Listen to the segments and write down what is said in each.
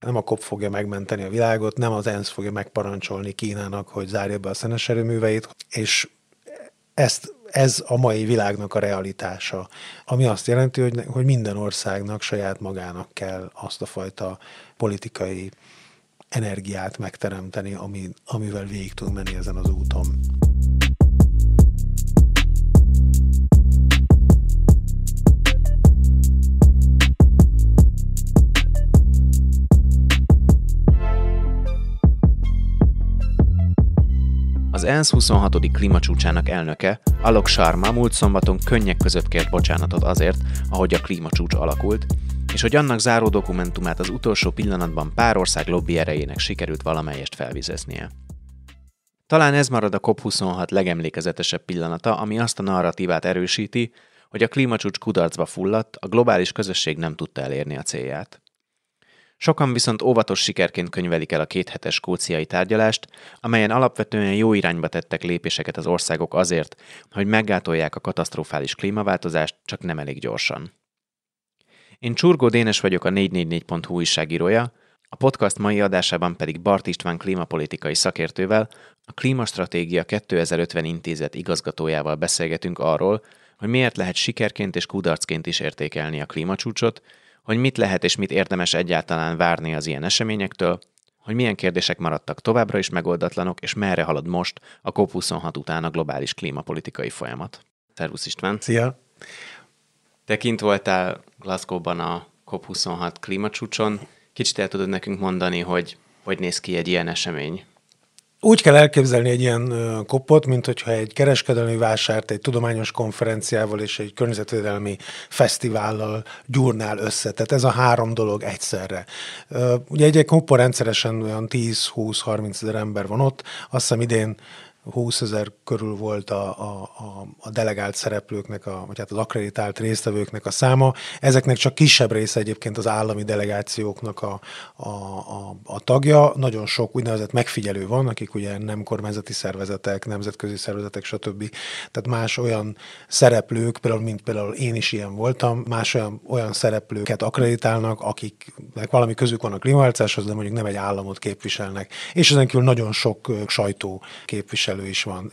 Nem a COP fogja megmenteni a világot, nem az ENSZ fogja megparancsolni Kínának, hogy zárja be a szenes erőműveit, és ezt, ez a mai világnak a realitása, ami azt jelenti, hogy, hogy minden országnak saját magának kell azt a fajta politikai energiát megteremteni, ami, amivel végig tud menni ezen az úton. Az ENSZ 26. klímacsúcsának elnöke, Alok Sharma múlt szombaton könnyek között kért bocsánatot azért, ahogy a klímacsúcs alakult, és hogy annak záró dokumentumát az utolsó pillanatban pár ország lobby erejének sikerült valamelyest felvizeznie. Talán ez marad a COP26 legemlékezetesebb pillanata, ami azt a narratívát erősíti, hogy a klímacsúcs kudarcba fulladt, a globális közösség nem tudta elérni a célját. Sokan viszont óvatos sikerként könyvelik el a kéthetes skóciai tárgyalást, amelyen alapvetően jó irányba tettek lépéseket az országok azért, hogy meggátolják a katasztrofális klímaváltozást, csak nem elég gyorsan. Én Csurgó Dénes vagyok a 444.hu újságírója, a podcast mai adásában pedig Bart István klímapolitikai szakértővel, a Klímastratégia 2050 intézet igazgatójával beszélgetünk arról, hogy miért lehet sikerként és kudarcként is értékelni a klímacsúcsot, hogy mit lehet és mit érdemes egyáltalán várni az ilyen eseményektől, hogy milyen kérdések maradtak továbbra is megoldatlanok, és merre halad most a COP26 után a globális klímapolitikai folyamat. Szervusz István! Szia! Te kint voltál Glasgow-ban a COP26 klímacsúcson. Kicsit el tudod nekünk mondani, hogy hogy néz ki egy ilyen esemény? Úgy kell elképzelni egy ilyen kopot, mint hogyha egy kereskedelmi vásárt egy tudományos konferenciával és egy környezetvédelmi fesztivállal gyúrnál össze. Tehát ez a három dolog egyszerre. Ugye egy, egy kopon rendszeresen olyan 10-20-30 ezer ember van ott. Azt hiszem idén 20 ezer körül volt a, a, a delegált szereplőknek, a, vagy hát az akreditált résztvevőknek a száma. Ezeknek csak kisebb része egyébként az állami delegációknak a, a, a, a tagja. Nagyon sok úgynevezett megfigyelő van, akik ugye nem kormányzati szervezetek, nemzetközi szervezetek, stb. Tehát más olyan szereplők, például mint például én is ilyen voltam, más olyan, olyan szereplőket akreditálnak, akiknek valami közük van a klímaváltozáshoz, de mondjuk nem egy államot képviselnek. És ezen kívül nagyon sok sajtó képvisel képviselő is van.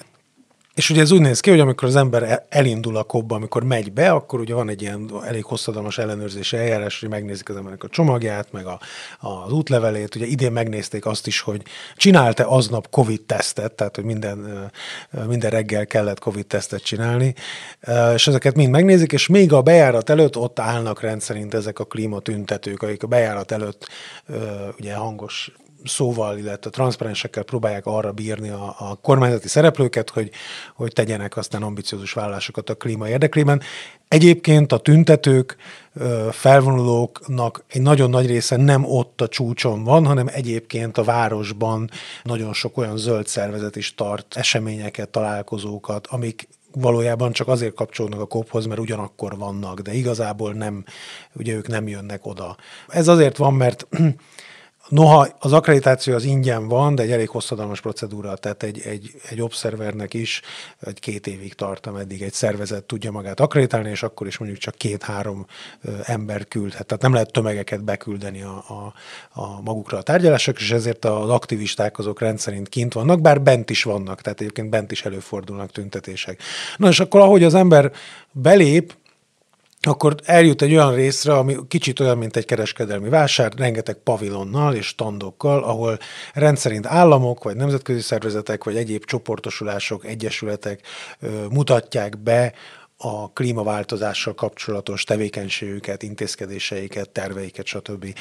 És ugye ez úgy néz ki, hogy amikor az ember elindul a kobba, amikor megy be, akkor ugye van egy ilyen elég hosszadalmas ellenőrzési eljárás, hogy megnézik az embernek a csomagját, meg a, az útlevelét. Ugye idén megnézték azt is, hogy csinálta aznap COVID-tesztet, tehát hogy minden, minden reggel kellett COVID-tesztet csinálni, és ezeket mind megnézik, és még a bejárat előtt ott állnak rendszerint ezek a klímatüntetők, akik a bejárat előtt ugye hangos szóval, illetve transzparensekkel próbálják arra bírni a, a kormányzati szereplőket, hogy, hogy tegyenek aztán ambiciózus vállalásokat a klíma érdeklében. Egyébként a tüntetők, felvonulóknak egy nagyon nagy része nem ott a csúcson van, hanem egyébként a városban nagyon sok olyan zöld szervezet is tart eseményeket, találkozókat, amik valójában csak azért kapcsolódnak a kophoz, mert ugyanakkor vannak, de igazából nem, ugye ők nem jönnek oda. Ez azért van, mert Noha az akkreditáció az ingyen van, de egy elég hosszadalmas procedúra, tehát egy, egy, egy observernek is egy két évig tart, ameddig egy szervezet tudja magát akkreditálni, és akkor is mondjuk csak két-három ember küldhet. Tehát nem lehet tömegeket beküldeni a, a, a magukra a tárgyalások, és ezért az aktivisták azok rendszerint kint vannak, bár bent is vannak, tehát egyébként bent is előfordulnak tüntetések. Na és akkor ahogy az ember belép, akkor eljut egy olyan részre, ami kicsit olyan, mint egy kereskedelmi vásár, rengeteg pavilonnal és standokkal, ahol rendszerint államok, vagy nemzetközi szervezetek, vagy egyéb csoportosulások, egyesületek ö, mutatják be a klímaváltozással kapcsolatos tevékenységüket, intézkedéseiket, terveiket, stb.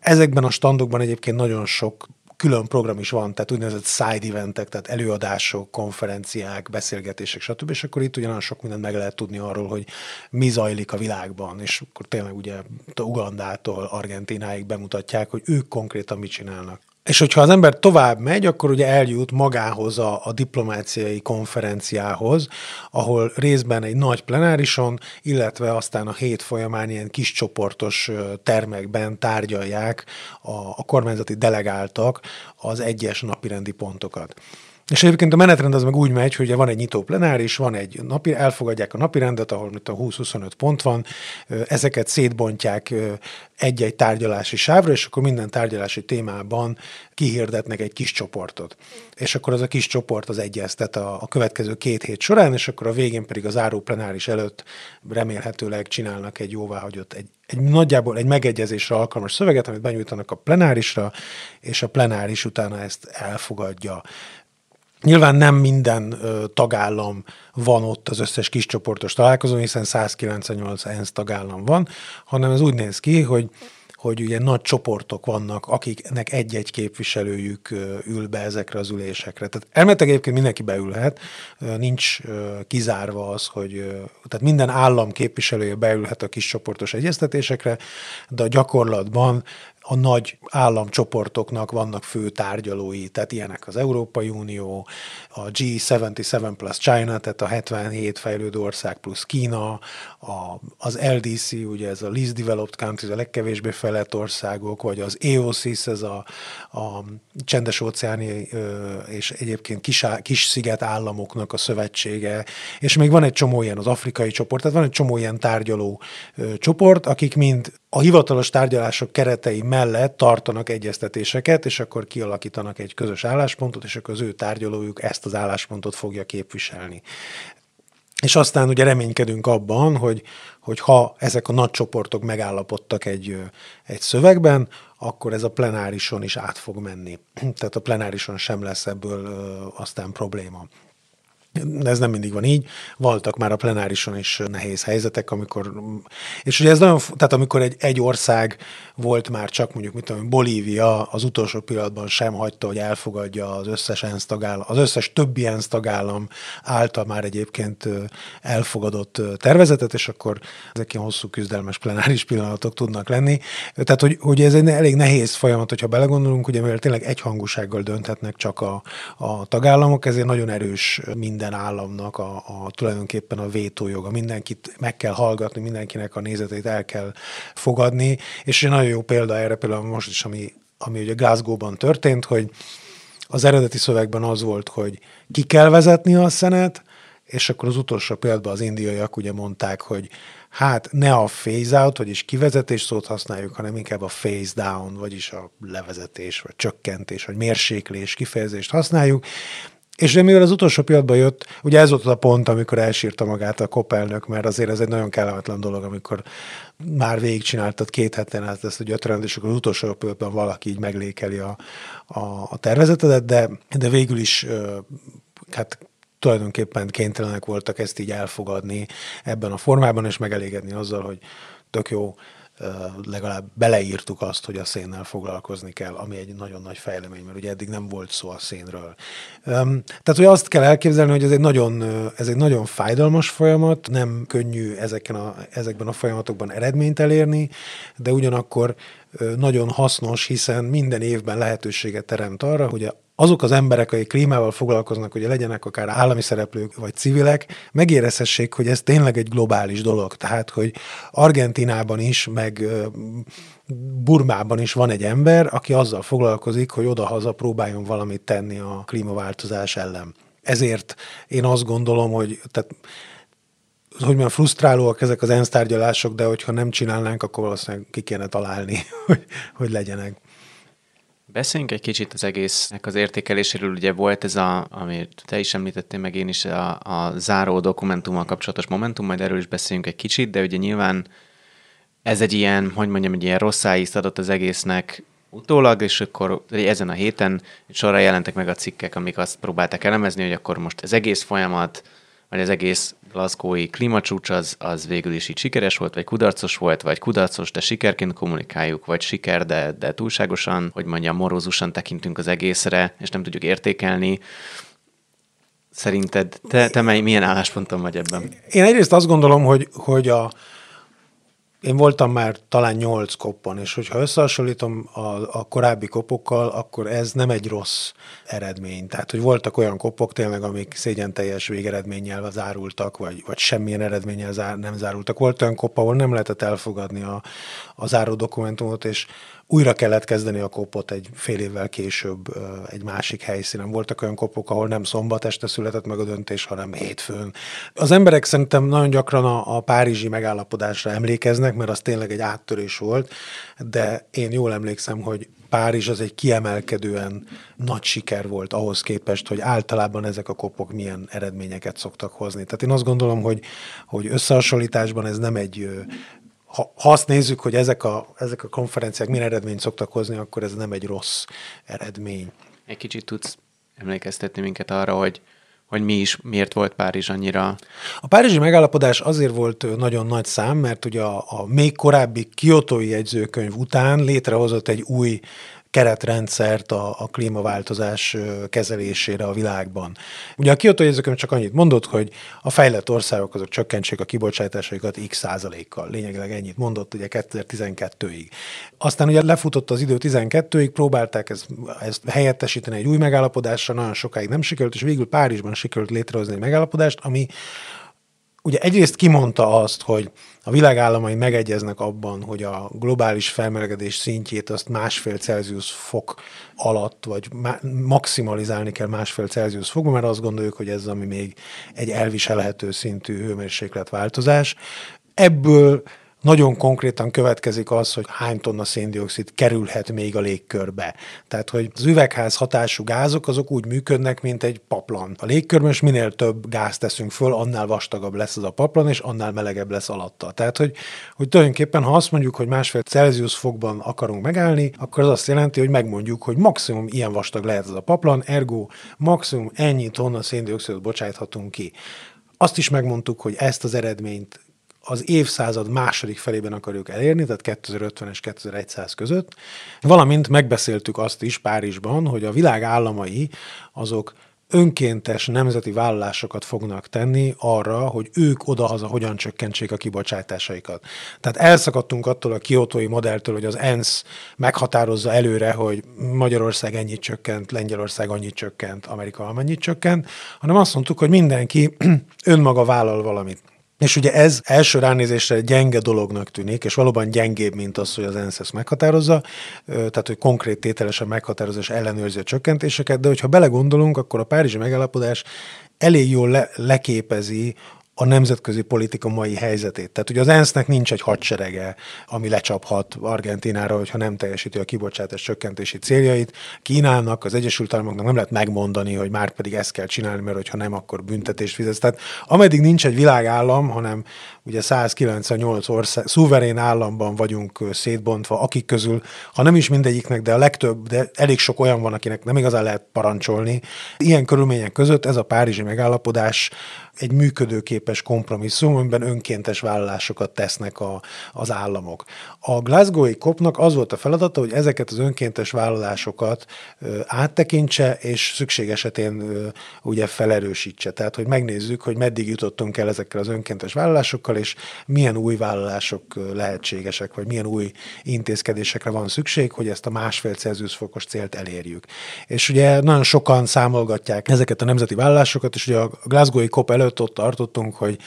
Ezekben a standokban egyébként nagyon sok külön program is van, tehát úgynevezett side eventek, tehát előadások, konferenciák, beszélgetések, stb. És akkor itt ugyanaz sok mindent meg lehet tudni arról, hogy mi zajlik a világban, és akkor tényleg ugye Ugandától Argentináig bemutatják, hogy ők konkrétan mit csinálnak. És hogyha az ember tovább megy, akkor ugye eljut magához a, a diplomáciai konferenciához, ahol részben egy nagy plenárison, illetve aztán a hét folyamán ilyen kis csoportos termekben tárgyalják a, a kormányzati delegáltak az egyes napirendi pontokat. És egyébként a menetrend az meg úgy megy, hogy van egy nyitó plenáris, van egy napi, elfogadják a napi rendet, ahol mint a 20-25 pont van, ezeket szétbontják egy-egy tárgyalási sávra, és akkor minden tárgyalási témában kihirdetnek egy kis csoportot. És akkor az a kis csoport az egyeztet a, a következő két hét során, és akkor a végén pedig az áró plenáris előtt remélhetőleg csinálnak egy jóváhagyott, egy, egy nagyjából egy megegyezésre alkalmas szöveget, amit benyújtanak a plenárisra, és a plenáris utána ezt elfogadja. Nyilván nem minden ö, tagállam van ott az összes kis csoportos találkozón, hiszen 198 ENSZ tagállam van, hanem ez úgy néz ki, hogy hogy ugye nagy csoportok vannak, akiknek egy-egy képviselőjük ül be ezekre az ülésekre. Tehát elméletileg egyébként mindenki beülhet, nincs kizárva az, hogy tehát minden állam képviselője beülhet a kis csoportos egyeztetésekre, de a gyakorlatban a nagy államcsoportoknak vannak fő tárgyalói, tehát ilyenek az Európai Unió, a G77 plus China, tehát a 77 fejlődő ország plusz Kína, a, az LDC, ugye ez a least developed countries, a legkevésbé fejlett országok, vagy az EOCIS, ez a, a csendes óceáni és egyébként kis, kis sziget államoknak a szövetsége, és még van egy csomó ilyen az afrikai csoport, tehát van egy csomó ilyen tárgyaló csoport, akik mind a hivatalos tárgyalások keretei mellett tartanak egyeztetéseket, és akkor kialakítanak egy közös álláspontot, és akkor az ő tárgyalójuk ezt az álláspontot fogja képviselni. És aztán ugye reménykedünk abban, hogy, hogy ha ezek a nagy csoportok megállapodtak egy, egy szövegben, akkor ez a plenárison is át fog menni. Tehát a plenárison sem lesz ebből aztán probléma. Ez nem mindig van így. Voltak már a plenárison is nehéz helyzetek, amikor, és ugye ez nagyon, tehát amikor egy, egy ország volt már csak mondjuk, mit tudom, Bolívia az utolsó pillanatban sem hagyta, hogy elfogadja az összes ENSZ tagállam, az összes többi ENSZ tagállam által már egyébként elfogadott tervezetet, és akkor ezek ilyen hosszú küzdelmes plenáris pillanatok tudnak lenni. Tehát, hogy, hogy ez egy elég nehéz folyamat, hogyha belegondolunk, ugye, mert tényleg egyhangúsággal dönthetnek csak a, a tagállamok, ezért nagyon erős minden államnak a, a tulajdonképpen a vétójoga. Mindenkit meg kell hallgatni, mindenkinek a nézetét el kell fogadni, és nagyon jó példa erre például most is, ami, ami ugye Glasgow-ban történt, hogy az eredeti szövegben az volt, hogy ki kell vezetni a szenet, és akkor az utolsó példában az indiaiak ugye mondták, hogy hát ne a phase out, vagyis kivezetés szót használjuk, hanem inkább a phase down, vagyis a levezetés, vagy csökkentés, vagy mérséklés kifejezést használjuk, és de mivel az utolsó pillanatban jött, ugye ez volt a pont, amikor elsírta magát a kopelnök, mert azért ez egy nagyon kellemetlen dolog, amikor már végigcsináltad két heten át ezt a gyötrend, és akkor az utolsó pillanatban valaki így meglékeli a, a, a tervezetedet, de, de végül is hát tulajdonképpen kénytelenek voltak ezt így elfogadni ebben a formában, és megelégedni azzal, hogy tök jó, legalább beleírtuk azt, hogy a szénnel foglalkozni kell, ami egy nagyon nagy fejlemény, mert ugye eddig nem volt szó a szénről. Tehát, hogy azt kell elképzelni, hogy ez egy nagyon, ez egy nagyon fájdalmas folyamat, nem könnyű ezeken a, ezekben a folyamatokban eredményt elérni, de ugyanakkor nagyon hasznos, hiszen minden évben lehetőséget teremt arra, hogy azok az emberek, akik klímával foglalkoznak, hogy legyenek akár állami szereplők vagy civilek, megérezhessék, hogy ez tényleg egy globális dolog. Tehát, hogy Argentinában is, meg Burmában is van egy ember, aki azzal foglalkozik, hogy oda-haza próbáljon valamit tenni a klímaváltozás ellen. Ezért én azt gondolom, hogy tehát hogy mondjam, frusztrálóak ezek az ENSZ tárgyalások, de hogyha nem csinálnánk, akkor valószínűleg ki kéne találni, hogy, hogy legyenek. Beszéljünk egy kicsit az egésznek az értékeléséről. Ugye volt ez, a, amit te is említettél, meg én is, a, a záró dokumentummal kapcsolatos momentum, majd erről is beszéljünk egy kicsit, de ugye nyilván ez egy ilyen, hogy mondjam, egy ilyen rossz adott az egésznek utólag, és akkor ezen a héten sorra jelentek meg a cikkek, amik azt próbálták elemezni, hogy akkor most az egész folyamat, vagy az egész Glasgow-i klímacsúcs az, az végül is így sikeres volt, vagy kudarcos volt, vagy kudarcos, de sikerként kommunikáljuk, vagy siker, de, de túlságosan, hogy mondjam, morózusan tekintünk az egészre, és nem tudjuk értékelni. Szerinted te, te mely, milyen állásponton vagy ebben? Én egyrészt azt gondolom, hogy, hogy a, én voltam már talán nyolc koppon, és hogyha összehasonlítom a, a korábbi kopokkal, akkor ez nem egy rossz eredmény. Tehát, hogy voltak olyan kopok tényleg, amik szégyen teljes végeredménnyel zárultak, vagy, vagy semmilyen eredménnyel zár, nem zárultak. Volt olyan kop, ahol nem lehetett elfogadni a, a záró dokumentumot, és újra kellett kezdeni a kopot egy fél évvel később egy másik helyszínen. Voltak olyan kopok, ahol nem szombat este született meg a döntés, hanem hétfőn. Az emberek szerintem nagyon gyakran a, a párizsi megállapodásra emlékeznek, mert az tényleg egy áttörés volt, de én jól emlékszem, hogy Párizs az egy kiemelkedően nagy siker volt ahhoz képest, hogy általában ezek a kopok milyen eredményeket szoktak hozni. Tehát én azt gondolom, hogy, hogy összehasonlításban ez nem egy ha, ha azt nézzük, hogy ezek a, ezek a konferenciák milyen eredményt szoktak hozni, akkor ez nem egy rossz eredmény. Egy kicsit tudsz emlékeztetni minket arra, hogy hogy mi is, miért volt Párizs annyira? A párizsi megállapodás azért volt nagyon nagy szám, mert ugye a, a még korábbi kiotói jegyzőkönyv után létrehozott egy új keretrendszert a, a klímaváltozás kezelésére a világban. Ugye a Kyoto jegyzőkönyv csak annyit mondott, hogy a fejlett országok azok csökkentsék a kibocsátásaikat x százalékkal. Lényegileg ennyit mondott ugye 2012-ig. Aztán ugye lefutott az idő 12-ig, próbálták ezt, ezt helyettesíteni egy új megállapodásra, nagyon sokáig nem sikerült, és végül Párizsban sikerült létrehozni egy megállapodást, ami ugye egyrészt kimondta azt, hogy a világállamai megegyeznek abban, hogy a globális felmelegedés szintjét azt másfél Celsius fok alatt, vagy maximalizálni kell másfél Celsius fokban, mert azt gondoljuk, hogy ez ami még egy elviselhető szintű hőmérsékletváltozás. Ebből nagyon konkrétan következik az, hogy hány tonna széndiokszid kerülhet még a légkörbe. Tehát, hogy az üvegház hatású gázok azok úgy működnek, mint egy paplan. A légkörben is minél több gáz teszünk föl, annál vastagabb lesz az a paplan, és annál melegebb lesz alatta. Tehát, hogy, hogy tulajdonképpen, ha azt mondjuk, hogy másfél Celsius fokban akarunk megállni, akkor az azt jelenti, hogy megmondjuk, hogy maximum ilyen vastag lehet az a paplan, ergo maximum ennyi tonna széndiokszidot bocsájthatunk ki. Azt is megmondtuk, hogy ezt az eredményt az évszázad második felében akarjuk elérni, tehát 2050 és 2100 között, valamint megbeszéltük azt is Párizsban, hogy a világ államai azok önkéntes nemzeti vállalásokat fognak tenni arra, hogy ők odahaza hogyan csökkentsék a kibocsátásaikat. Tehát elszakadtunk attól a kiotói modelltől, hogy az ENSZ meghatározza előre, hogy Magyarország ennyit csökkent, Lengyelország annyit csökkent, Amerika amennyit csökkent, hanem azt mondtuk, hogy mindenki önmaga vállal valamit. És ugye ez első ránézésre gyenge dolognak tűnik, és valóban gyengébb, mint az, hogy az ENSZ ezt meghatározza, tehát hogy konkrét tételesen meghatározza és ellenőrzi a csökkentéseket, de hogyha belegondolunk, akkor a Párizsi megállapodás elég jól le- leképezi a nemzetközi politika mai helyzetét. Tehát ugye az ENSZ-nek nincs egy hadserege, ami lecsaphat Argentinára, hogyha nem teljesíti a kibocsátás csökkentési céljait. Kínának, az Egyesült Államoknak nem lehet megmondani, hogy már pedig ezt kell csinálni, mert hogyha nem, akkor büntetést fizet. Tehát ameddig nincs egy világállam, hanem ugye 198 ország, szuverén államban vagyunk szétbontva, akik közül, ha nem is mindegyiknek, de a legtöbb, de elég sok olyan van, akinek nem igazán lehet parancsolni. Ilyen körülmények között ez a Párizsi megállapodás egy működőképes kompromisszum, amiben önkéntes vállalásokat tesznek a, az államok. A Glasgow-i kopnak az volt a feladata, hogy ezeket az önkéntes vállalásokat ö, áttekintse, és szükség esetén ö, ugye felerősítse. Tehát, hogy megnézzük, hogy meddig jutottunk el ezekkel az önkéntes vállalásokkal, és milyen új vállalások lehetségesek, vagy milyen új intézkedésekre van szükség, hogy ezt a másfél Celsius fokos célt elérjük. És ugye nagyon sokan számolgatják ezeket a nemzeti vállalásokat, és ugye a Glasgow-i COP előtt ott tartottunk, hogy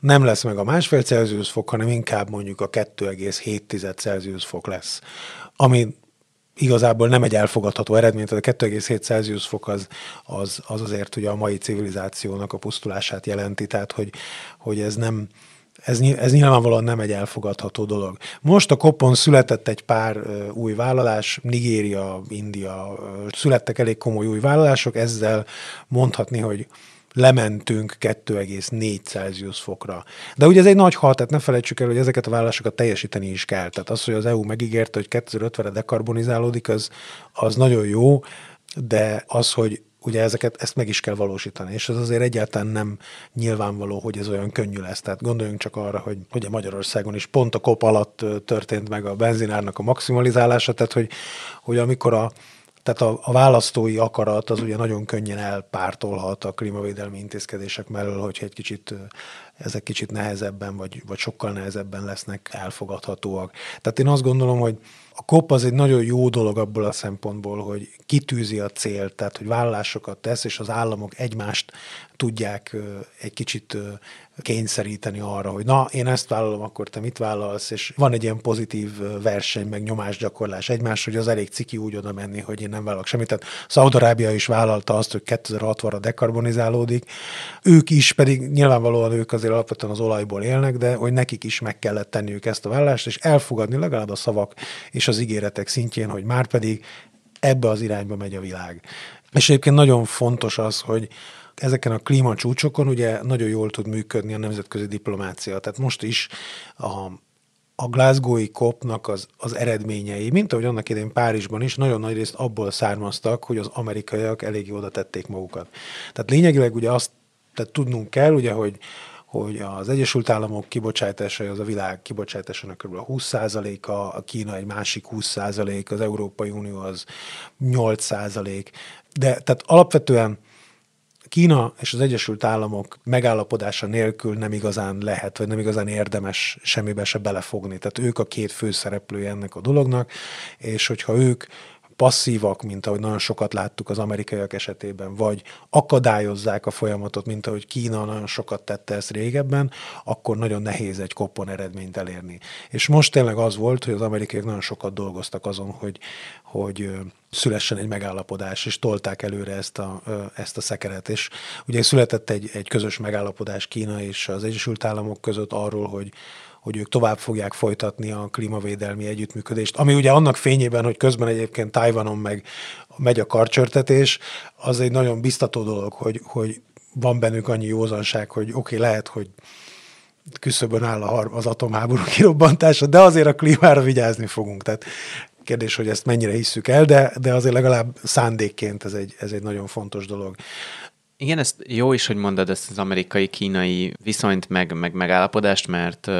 nem lesz meg a másfél Celsius fok, hanem inkább mondjuk a 2,7 Celsius fok lesz. Ami igazából nem egy elfogadható eredmény, tehát a 2,7 Celsius fok az, az, az azért ugye a mai civilizációnak a pusztulását jelenti, tehát hogy, hogy ez nem, ez, ez nyilvánvalóan nem egy elfogadható dolog. Most a kopon született egy pár új vállalás, Nigéria, India, születtek elég komoly új vállalások, ezzel mondhatni, hogy lementünk 2,4 Celsius fokra. De ugye ez egy nagy hal, tehát ne felejtsük el, hogy ezeket a vállalásokat teljesíteni is kell. Tehát az, hogy az EU megígérte, hogy 2050-re dekarbonizálódik, az, az nagyon jó, de az, hogy ugye ezeket, ezt meg is kell valósítani, és ez azért egyáltalán nem nyilvánvaló, hogy ez olyan könnyű lesz. Tehát gondoljunk csak arra, hogy ugye Magyarországon is pont a kop alatt történt meg a benzinárnak a maximalizálása, tehát hogy, hogy amikor a, tehát a, a választói akarat az ugye nagyon könnyen elpártolhat a klímavédelmi intézkedések mellől, hogyha egy kicsit ezek kicsit nehezebben, vagy, vagy sokkal nehezebben lesznek elfogadhatóak. Tehát én azt gondolom, hogy a COP az egy nagyon jó dolog abból a szempontból, hogy kitűzi a célt, tehát hogy vállalásokat tesz, és az államok egymást tudják egy kicsit kényszeríteni arra, hogy na, én ezt vállalom, akkor te mit vállalsz, és van egy ilyen pozitív verseny, meg nyomásgyakorlás egymás, hogy az elég ciki úgy oda menni, hogy én nem vállalok semmit. Tehát Szaudarábia is vállalta azt, hogy 2060-ra dekarbonizálódik. Ők is, pedig nyilvánvalóan ők azért alapvetően az olajból élnek, de hogy nekik is meg kellett tenniük ezt a vállást, és elfogadni legalább a szavak és az ígéretek szintjén, hogy már pedig ebbe az irányba megy a világ. És egyébként nagyon fontos az, hogy ezeken a klímacsúcsokon ugye nagyon jól tud működni a nemzetközi diplomácia. Tehát most is a, a Glasgow-i COP-nak az, az eredményei, mint ahogy annak idején Párizsban is, nagyon nagy részt abból származtak, hogy az amerikaiak elég oda tették magukat. Tehát lényegileg ugye azt tehát tudnunk kell, ugye, hogy hogy az Egyesült Államok kibocsátása az a világ kibocsátásának kb. 20%-a, a Kína egy másik 20%, az Európai Unió az 8%, de tehát alapvetően Kína és az Egyesült Államok megállapodása nélkül nem igazán lehet, vagy nem igazán érdemes semmibe se belefogni. Tehát ők a két főszereplője ennek a dolognak, és hogyha ők passzívak, mint ahogy nagyon sokat láttuk az amerikaiak esetében, vagy akadályozzák a folyamatot, mint ahogy Kína nagyon sokat tette ezt régebben, akkor nagyon nehéz egy koppon eredményt elérni. És most tényleg az volt, hogy az amerikaiak nagyon sokat dolgoztak azon, hogy, hogy szülessen egy megállapodás, és tolták előre ezt a, ezt a szekeret. És ugye született egy, egy közös megállapodás Kína és az Egyesült Államok között arról, hogy hogy ők tovább fogják folytatni a klímavédelmi együttműködést, ami ugye annak fényében, hogy közben egyébként Tajvanon meg megy a karcsörtetés, az egy nagyon biztató dolog, hogy, hogy van bennük annyi józanság, hogy oké, okay, lehet, hogy küszöbön áll az atomháború kirobbantása, de azért a klímára vigyázni fogunk. Tehát kérdés, hogy ezt mennyire hisszük el, de, de azért legalább szándékként ez egy, ez egy nagyon fontos dolog. Igen, ezt jó is, hogy mondod ezt az amerikai-kínai viszonyt, meg, meg megállapodást, mert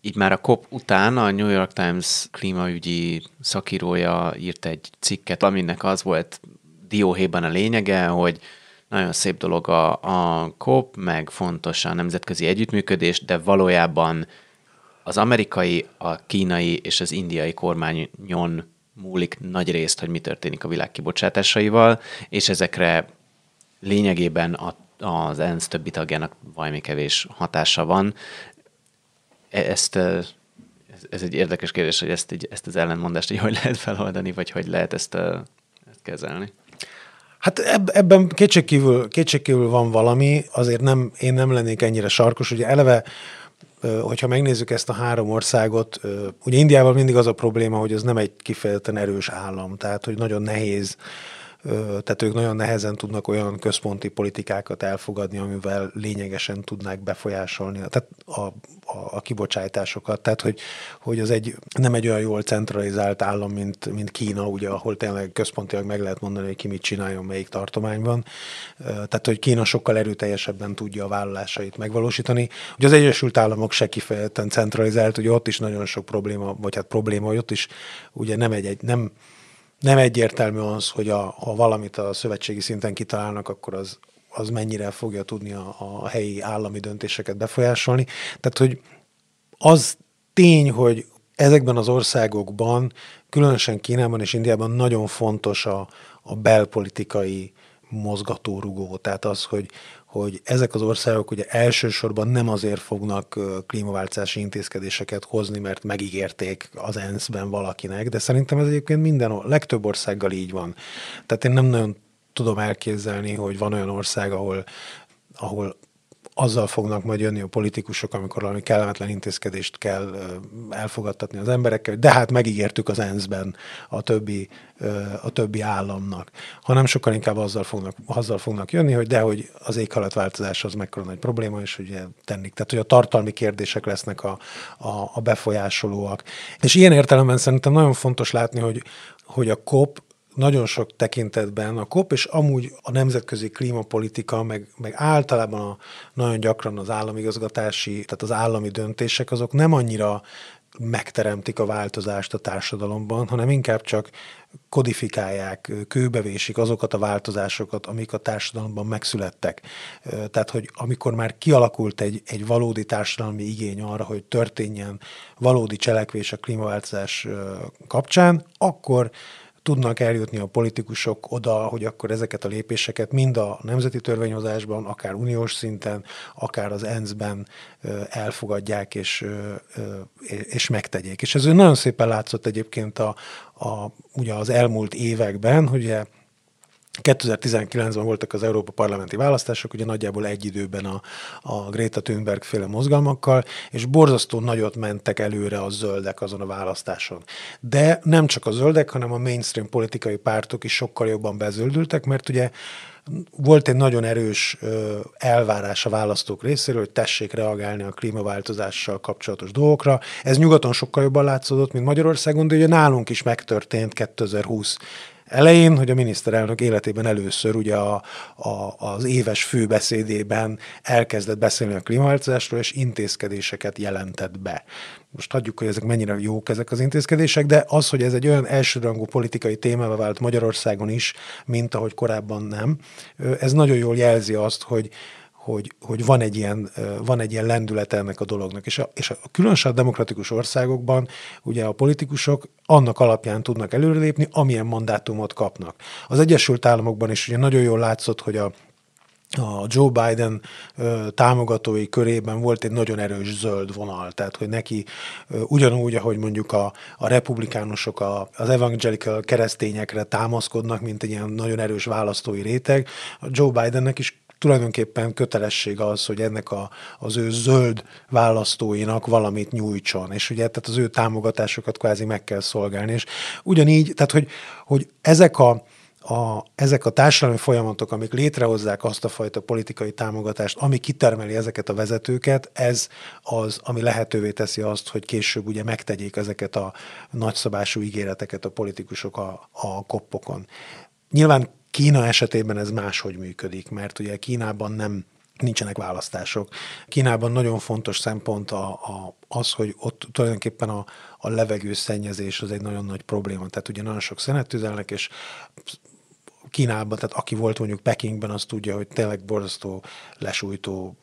így már a COP után a New York Times klímaügyi szakírója írt egy cikket, aminek az volt dióhéjban a lényege, hogy nagyon szép dolog a, a COP, meg fontos a nemzetközi együttműködés, de valójában az amerikai, a kínai és az indiai kormányon múlik nagy részt, hogy mi történik a világ kibocsátásaival, és ezekre lényegében a, az ENSZ többi tagjának valami kevés hatása van. E, ezt, ez, ez egy érdekes kérdés, hogy ezt, így, ezt az ellentmondást így hogy lehet feloldani, vagy hogy lehet ezt, ezt kezelni. Hát ebben kétségkívül, kétségkívül van valami, azért nem, én nem lennék ennyire sarkos, ugye eleve hogyha megnézzük ezt a három országot, ugye Indiával mindig az a probléma, hogy ez nem egy kifejezetten erős állam, tehát hogy nagyon nehéz tehát ők nagyon nehezen tudnak olyan központi politikákat elfogadni, amivel lényegesen tudnák befolyásolni tehát a, a, a kibocsátásokat. Tehát, hogy, hogy az egy, nem egy olyan jól centralizált állam, mint, mint Kína, ugye, ahol tényleg központilag meg lehet mondani, hogy ki mit csináljon melyik tartományban. Tehát, hogy Kína sokkal erőteljesebben tudja a vállalásait megvalósítani. Ugye az Egyesült Államok se kifejezetten centralizált, ugye ott is nagyon sok probléma, vagy hát probléma, hogy ott is ugye nem egy, egy nem nem egyértelmű az, hogy a, ha valamit a szövetségi szinten kitalálnak, akkor az, az mennyire fogja tudni a, a helyi állami döntéseket befolyásolni. Tehát, hogy az tény, hogy ezekben az országokban, különösen Kínában és Indiában nagyon fontos a, a belpolitikai mozgatórugó. Tehát az, hogy, hogy ezek az országok ugye elsősorban nem azért fognak klímaváltozási intézkedéseket hozni, mert megígérték az ENSZ-ben valakinek, de szerintem ez egyébként minden, legtöbb országgal így van. Tehát én nem nagyon tudom elképzelni, hogy van olyan ország, ahol, ahol azzal fognak majd jönni a politikusok, amikor valami kellemetlen intézkedést kell elfogadtatni az emberekkel, de hát megígértük az ENSZ-ben a többi, a többi államnak, hanem sokkal inkább azzal fognak, azzal fognak jönni, hogy de hogy az éghajlatváltozás az mekkora nagy probléma, és ugye tenni. Tehát, hogy a tartalmi kérdések lesznek a, a, a befolyásolóak. És ilyen értelemben szerintem nagyon fontos látni, hogy, hogy a COP nagyon sok tekintetben a COP és amúgy a nemzetközi klímapolitika, meg, meg általában a, nagyon gyakran az államigazgatási, tehát az állami döntések, azok nem annyira megteremtik a változást a társadalomban, hanem inkább csak kodifikálják, kőbevésik azokat a változásokat, amik a társadalomban megszülettek. Tehát, hogy amikor már kialakult egy, egy valódi társadalmi igény arra, hogy történjen valódi cselekvés a klímaváltozás kapcsán, akkor tudnak eljutni a politikusok oda, hogy akkor ezeket a lépéseket mind a nemzeti törvényhozásban, akár uniós szinten, akár az ENSZ-ben elfogadják és, és megtegyék. És ez nagyon szépen látszott egyébként a, a, ugye az elmúlt években, hogy 2019-ben voltak az Európa Parlamenti választások, ugye nagyjából egy időben a, a Greta Thunberg féle mozgalmakkal, és borzasztó nagyot mentek előre a zöldek azon a választáson. De nem csak a zöldek, hanem a mainstream politikai pártok is sokkal jobban bezöldültek, mert ugye volt egy nagyon erős elvárás a választók részéről, hogy tessék reagálni a klímaváltozással kapcsolatos dolgokra. Ez nyugaton sokkal jobban látszódott, mint Magyarországon, de ugye nálunk is megtörtént 2020 elején, hogy a miniszterelnök életében először ugye a, a, az éves főbeszédében elkezdett beszélni a klímaváltozásról, és intézkedéseket jelentett be. Most hagyjuk, hogy ezek mennyire jók ezek az intézkedések, de az, hogy ez egy olyan elsőrangú politikai témává vált Magyarországon is, mint ahogy korábban nem, ez nagyon jól jelzi azt, hogy, hogy, hogy van, egy ilyen, van egy ilyen lendület ennek a dolognak. És a, és a különösen a demokratikus országokban ugye a politikusok annak alapján tudnak előrelépni, amilyen mandátumot kapnak. Az Egyesült Államokban is ugye nagyon jól látszott, hogy a a Joe Biden ö, támogatói körében volt egy nagyon erős zöld vonal, tehát hogy neki ö, ugyanúgy, ahogy mondjuk a, a republikánusok a, az evangelical keresztényekre támaszkodnak, mint egy ilyen nagyon erős választói réteg, a Joe Bidennek is tulajdonképpen kötelesség az, hogy ennek a, az ő zöld választóinak valamit nyújtson, és ugye tehát az ő támogatásokat kvázi meg kell szolgálni, és ugyanígy, tehát hogy, hogy ezek a, a, ezek a társadalmi folyamatok, amik létrehozzák azt a fajta politikai támogatást, ami kitermeli ezeket a vezetőket, ez az, ami lehetővé teszi azt, hogy később ugye megtegyék ezeket a nagyszabású ígéreteket a politikusok a, a koppokon. Nyilván Kína esetében ez máshogy működik, mert ugye Kínában nem nincsenek választások. Kínában nagyon fontos szempont a, a, az, hogy ott tulajdonképpen a, a levegőszennyezés az egy nagyon nagy probléma. Tehát ugye nagyon sok szenet tüzelnek, és Kínában, tehát aki volt mondjuk Pekingben, az tudja, hogy tényleg borzasztó lesújtó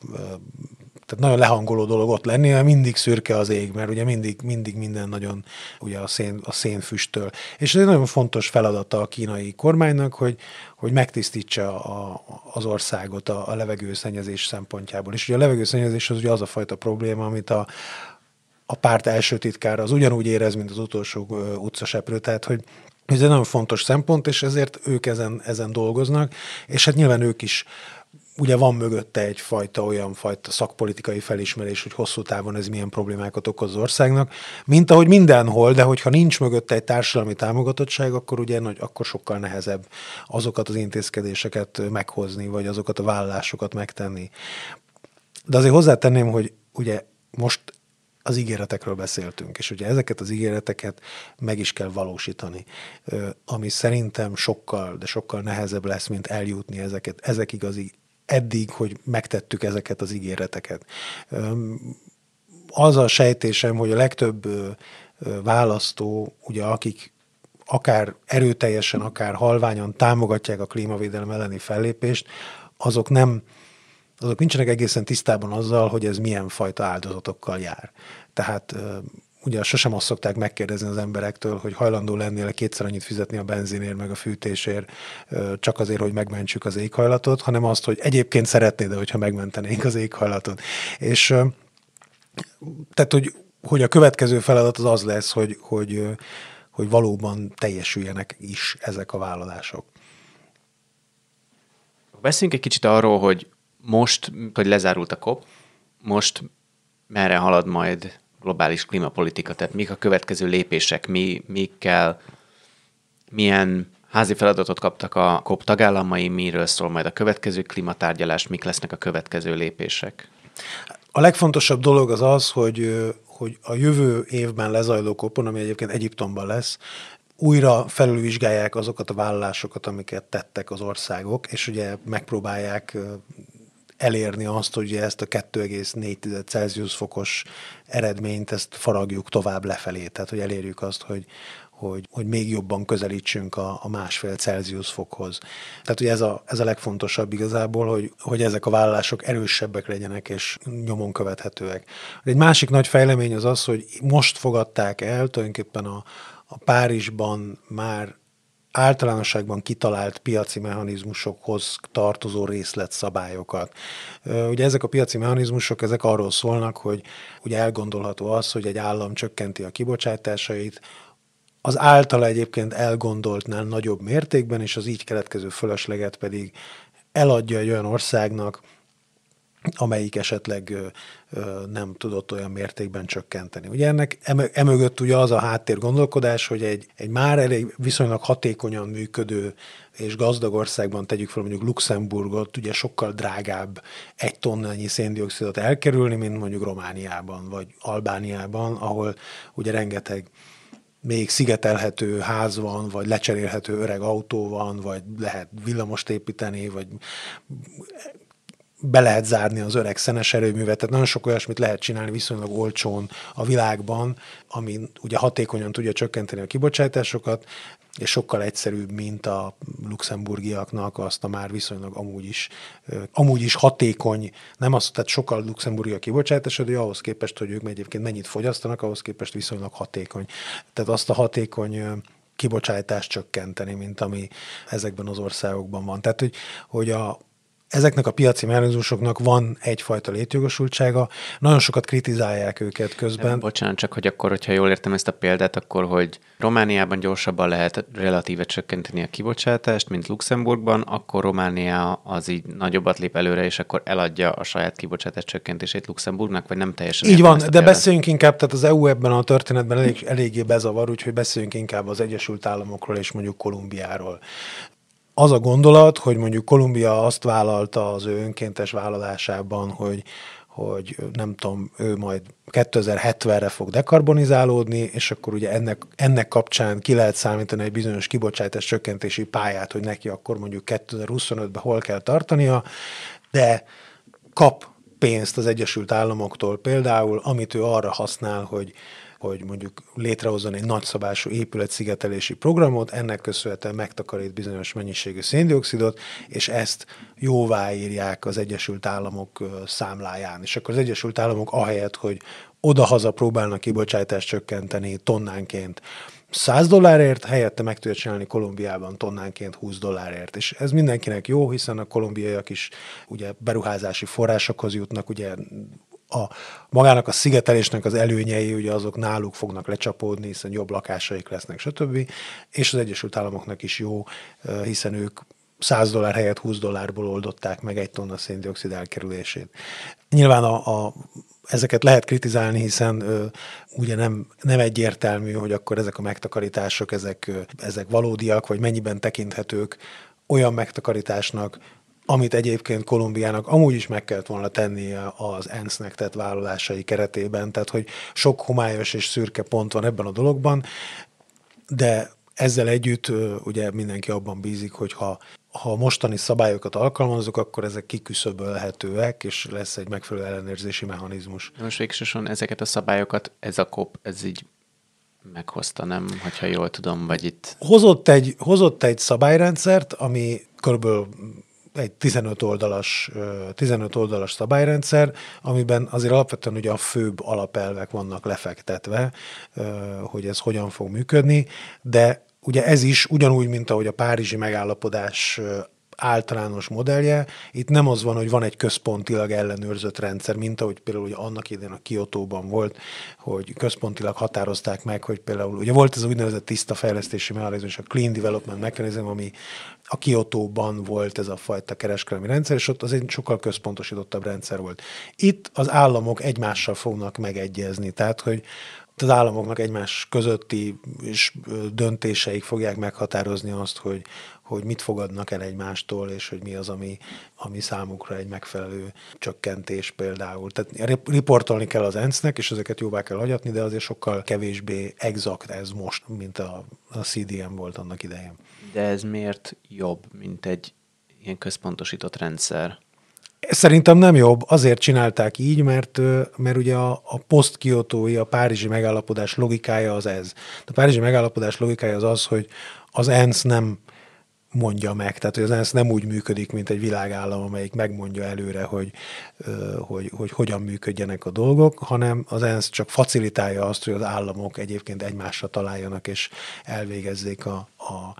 tehát nagyon lehangoló dolog ott lenni, mert mindig szürke az ég, mert ugye mindig, mindig minden nagyon ugye a, szén, a szénfüsttől. És ez egy nagyon fontos feladata a kínai kormánynak, hogy, hogy megtisztítsa a, az országot a, a levegőszennyezés szempontjából. És ugye a levegőszennyezés az ugye az a fajta probléma, amit a, a párt első titkára az ugyanúgy érez, mint az utolsó utcaseprő, tehát hogy ez egy nagyon fontos szempont, és ezért ők ezen, ezen dolgoznak, és hát nyilván ők is ugye van mögötte egyfajta olyan fajta szakpolitikai felismerés, hogy hosszú távon ez milyen problémákat okoz az országnak, mint ahogy mindenhol, de hogyha nincs mögötte egy társadalmi támogatottság, akkor ugye nagy, akkor sokkal nehezebb azokat az intézkedéseket meghozni, vagy azokat a vállalásokat megtenni. De azért hozzátenném, hogy ugye most az ígéretekről beszéltünk, és ugye ezeket az ígéreteket meg is kell valósítani, ami szerintem sokkal, de sokkal nehezebb lesz, mint eljutni ezeket, ezekig az eddig, hogy megtettük ezeket az ígéreteket. Az a sejtésem, hogy a legtöbb választó, ugye akik akár erőteljesen, akár halványan támogatják a klímavédelem elleni fellépést, azok nem, azok nincsenek egészen tisztában azzal, hogy ez milyen fajta áldozatokkal jár. Tehát ugye sosem azt szokták megkérdezni az emberektől, hogy hajlandó lennél kétszer annyit fizetni a benzinért, meg a fűtésért, csak azért, hogy megmentsük az éghajlatot, hanem azt, hogy egyébként szeretnéd, hogyha megmentenénk az éghajlatot. És tehát, hogy, hogy a következő feladat az az lesz, hogy, hogy, hogy valóban teljesüljenek is ezek a vállalások. Beszéljünk egy kicsit arról, hogy most, hogy lezárult a COP, most merre halad majd globális klímapolitika, tehát mik a következő lépések, mi, mi kell, milyen házi feladatot kaptak a COP tagállamai, miről szól majd a következő klímatárgyalás, mik lesznek a következő lépések? A legfontosabb dolog az az, hogy, hogy a jövő évben lezajló kopon, ami egyébként Egyiptomban lesz, újra felülvizsgálják azokat a vállalásokat, amiket tettek az országok, és ugye megpróbálják elérni azt, hogy ezt a 2,4 Celsius fokos eredményt, ezt faragjuk tovább lefelé. Tehát, hogy elérjük azt, hogy, hogy, hogy még jobban közelítsünk a, a másfél Celsius fokhoz. Tehát ugye ez a, ez a legfontosabb igazából, hogy, hogy ezek a vállalások erősebbek legyenek és nyomon követhetőek. Egy másik nagy fejlemény az az, hogy most fogadták el tulajdonképpen a, a Párizsban már általánosságban kitalált piaci mechanizmusokhoz tartozó részletszabályokat. Ugye ezek a piaci mechanizmusok, ezek arról szólnak, hogy ugye elgondolható az, hogy egy állam csökkenti a kibocsátásait, az általa egyébként elgondoltnál nagyobb mértékben, és az így keletkező fölösleget pedig eladja egy olyan országnak, amelyik esetleg nem tudott olyan mértékben csökkenteni. Ugye ennek emögött ugye az a háttér gondolkodás, hogy egy, egy már elég viszonylag hatékonyan működő és gazdag országban tegyük fel mondjuk Luxemburgot, ugye sokkal drágább egy tonnányi széndiokszidot elkerülni, mint mondjuk Romániában vagy Albániában, ahol ugye rengeteg még szigetelhető ház van, vagy lecserélhető öreg autó van, vagy lehet villamost építeni, vagy be lehet zárni az öreg szenes erőművet, tehát nagyon sok olyasmit lehet csinálni viszonylag olcsón a világban, ami ugye hatékonyan tudja csökkenteni a kibocsátásokat, és sokkal egyszerűbb, mint a luxemburgiaknak azt a már viszonylag amúgy is, amúgy is hatékony, nem azt, tehát sokkal luxemburgiak kibocsátás, de ahhoz képest, hogy ők egyébként mennyit fogyasztanak, ahhoz képest viszonylag hatékony. Tehát azt a hatékony kibocsátást csökkenteni, mint ami ezekben az országokban van. Tehát, hogy, hogy a, ezeknek a piaci mechanizmusoknak van egyfajta létjogosultsága, nagyon sokat kritizálják őket közben. De, bocsánat, csak hogy akkor, hogyha jól értem ezt a példát, akkor, hogy Romániában gyorsabban lehet relatíve csökkenteni a kibocsátást, mint Luxemburgban, akkor Románia az így nagyobbat lép előre, és akkor eladja a saját kibocsátás csökkentését Luxemburgnak, vagy nem teljesen? Így van, de példát. beszéljünk inkább, tehát az EU ebben a történetben elég, eléggé bezavar, úgyhogy beszéljünk inkább az Egyesült Államokról és mondjuk Kolumbiáról az a gondolat, hogy mondjuk Kolumbia azt vállalta az ő önkéntes vállalásában, hogy, hogy nem tudom, ő majd 2070-re fog dekarbonizálódni, és akkor ugye ennek, ennek kapcsán ki lehet számítani egy bizonyos kibocsátás csökkentési pályát, hogy neki akkor mondjuk 2025-ben hol kell tartania, de kap pénzt az Egyesült Államoktól például, amit ő arra használ, hogy hogy mondjuk létrehozzon egy nagyszabású épületszigetelési programot, ennek köszönhetően megtakarít bizonyos mennyiségű széndiokszidot, és ezt jóváírják az Egyesült Államok számláján. És akkor az Egyesült Államok ahelyett, hogy odahaza próbálnak kibocsátást csökkenteni tonnánként 100 dollárért, helyette meg tudja csinálni Kolumbiában tonnánként 20 dollárért. És ez mindenkinek jó, hiszen a kolumbiaiak is ugye beruházási forrásokhoz jutnak, ugye a magának a szigetelésnek az előnyei, ugye azok náluk fognak lecsapódni, hiszen jobb lakásaik lesznek, stb. És az Egyesült Államoknak is jó, hiszen ők 100 dollár helyett 20 dollárból oldották meg egy tonna széndiokszid elkerülését. Nyilván a, a, ezeket lehet kritizálni, hiszen ö, ugye nem, nem egyértelmű, hogy akkor ezek a megtakarítások, ezek, ö, ezek valódiak, vagy mennyiben tekinthetők olyan megtakarításnak, amit egyébként Kolumbiának amúgy is meg kellett volna tennie az ENSZ-nek tett vállalásai keretében, tehát hogy sok homályos és szürke pont van ebben a dologban, de ezzel együtt ugye mindenki abban bízik, hogy ha, ha mostani szabályokat alkalmazok, akkor ezek kiküszöbölhetőek, és lesz egy megfelelő ellenőrzési mechanizmus. Most végsősorban ezeket a szabályokat ez a kop, ez így meghozta, nem? Hogyha jól tudom, vagy itt... Hozott egy, hozott egy szabályrendszert, ami körülbelül egy 15 oldalas, 15 oldalas szabályrendszer, amiben azért alapvetően ugye a főbb alapelvek vannak lefektetve, hogy ez hogyan fog működni, de ugye ez is ugyanúgy, mint ahogy a Párizsi megállapodás általános modellje. Itt nem az van, hogy van egy központilag ellenőrzött rendszer, mint ahogy például ugye annak idején a Kiotóban volt, hogy központilag határozták meg, hogy például ugye volt ez a úgynevezett tiszta fejlesztési mechanizmus, a Clean Development Mechanism, ami a Kiotóban volt ez a fajta kereskedelmi rendszer, és ott az egy sokkal központosítottabb rendszer volt. Itt az államok egymással fognak megegyezni, tehát hogy az államoknak egymás közötti és döntéseik fogják meghatározni azt, hogy, hogy mit fogadnak el egymástól, és hogy mi az, ami, ami számukra egy megfelelő csökkentés például. Tehát riportolni kell az ENSZ-nek, és ezeket jóvá kell hagyatni, de azért sokkal kevésbé exakt ez most, mint a, a CDM volt annak idején. De ez miért jobb, mint egy ilyen központosított rendszer? Szerintem nem jobb, azért csinálták így, mert, mert ugye a, a posztkiotói, a Párizsi megállapodás logikája az ez. A Párizsi megállapodás logikája az az, hogy az ENSZ nem mondja meg. Tehát hogy az ENSZ nem úgy működik, mint egy világállam, amelyik megmondja előre, hogy, hogy, hogy hogyan működjenek a dolgok, hanem az ENSZ csak facilitálja azt, hogy az államok egyébként egymásra találjanak és elvégezzék a, a,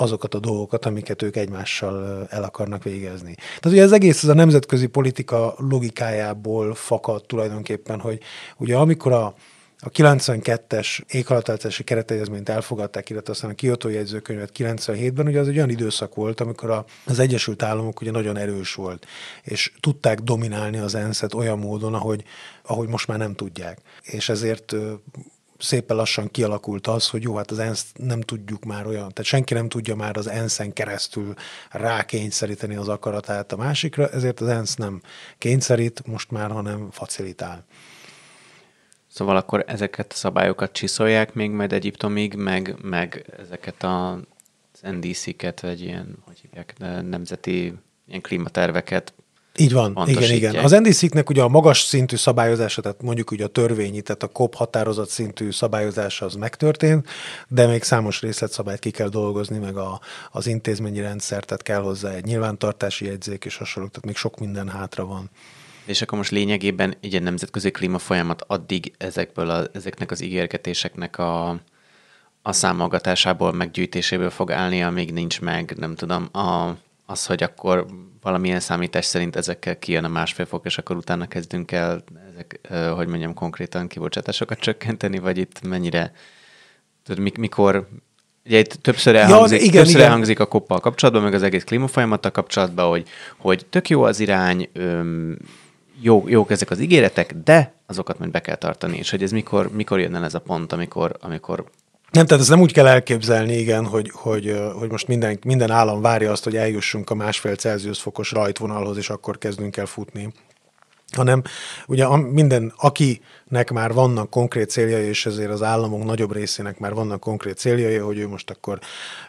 azokat a dolgokat, amiket ők egymással el akarnak végezni. Tehát ugye ez egész ez a nemzetközi politika logikájából fakad tulajdonképpen, hogy ugye amikor a, a 92-es éghajlatváltozási keretegyezményt elfogadták, illetve aztán a Kyoto jegyzőkönyvet 97-ben, ugye az egy olyan időszak volt, amikor az Egyesült Államok ugye nagyon erős volt, és tudták dominálni az ENSZ-et olyan módon, ahogy, ahogy most már nem tudják. És ezért szépen lassan kialakult az, hogy jó, hát az ENSZ nem tudjuk már olyan, tehát senki nem tudja már az ENSZ-en keresztül rákényszeríteni az akaratát a másikra, ezért az ENSZ nem kényszerít most már, hanem facilitál. Szóval akkor ezeket a szabályokat csiszolják még majd Egyiptomig, meg, meg ezeket a, NDC-ket, vagy ilyen, hogy hívják, nemzeti ilyen klímaterveket így van, igen, igen. Az NDC-nek ugye a magas szintű szabályozása, tehát mondjuk ugye a törvényi, tehát a COP határozat szintű szabályozása az megtörtént, de még számos részletszabályt ki kell dolgozni, meg a, az intézményi rendszer, tehát kell hozzá egy nyilvántartási jegyzék és hasonlók, tehát még sok minden hátra van. És akkor most lényegében egy nemzetközi klímafolyamat addig ezekből a, ezeknek az ígérgetéseknek a, a számolgatásából, meggyűjtéséből fog állni, amíg nincs meg, nem tudom, a, az, hogy akkor valamilyen számítás szerint ezekkel kijön a másfél fok, és akkor utána kezdünk el, ezek, hogy mondjam, konkrétan kibocsátásokat csökkenteni, vagy itt mennyire, tudod, mikor, Ugye itt többször elhangzik, ja, igen, többször igen. elhangzik a koppal kapcsolatban, meg az egész klímafolyamattal kapcsolatban, hogy, hogy tök jó az irány, öm, jó, jók ezek az ígéretek, de azokat majd be kell tartani, és hogy ez mikor, mikor jön el ez a pont, amikor, amikor nem, tehát ezt nem úgy kell elképzelni, igen, hogy, hogy, hogy most minden, minden állam várja azt, hogy eljussunk a másfél Celsius fokos rajtvonalhoz, és akkor kezdünk el futni. Hanem ugye minden, akinek már vannak konkrét céljai, és ezért az államok nagyobb részének már vannak konkrét céljai, hogy ő most akkor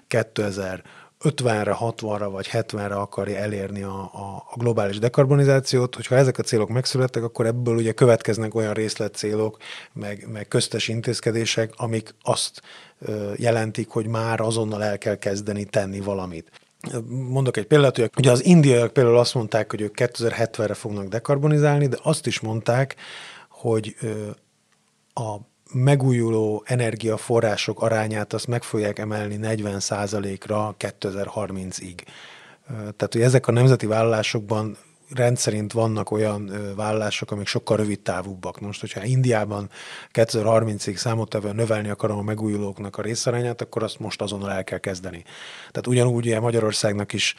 2000 50-re, 60-ra vagy 70-re akarja elérni a, a, a globális dekarbonizációt, hogyha ezek a célok megszülettek, akkor ebből ugye következnek olyan részletcélok, meg, meg köztes intézkedések, amik azt jelentik, hogy már azonnal el kell kezdeni tenni valamit. Mondok egy példát, hogy ugye az indiaiak például azt mondták, hogy ők 2070-re fognak dekarbonizálni, de azt is mondták, hogy a megújuló energiaforrások arányát azt meg fogják emelni 40%-ra 2030-ig. Tehát, hogy ezek a nemzeti vállalásokban rendszerint vannak olyan vállalások, amik sokkal rövid távúbbak. Most, hogyha Indiában 2030-ig számottevően növelni akarom a megújulóknak a részarányát, akkor azt most azonnal el kell kezdeni. Tehát ugyanúgy ugye Magyarországnak is,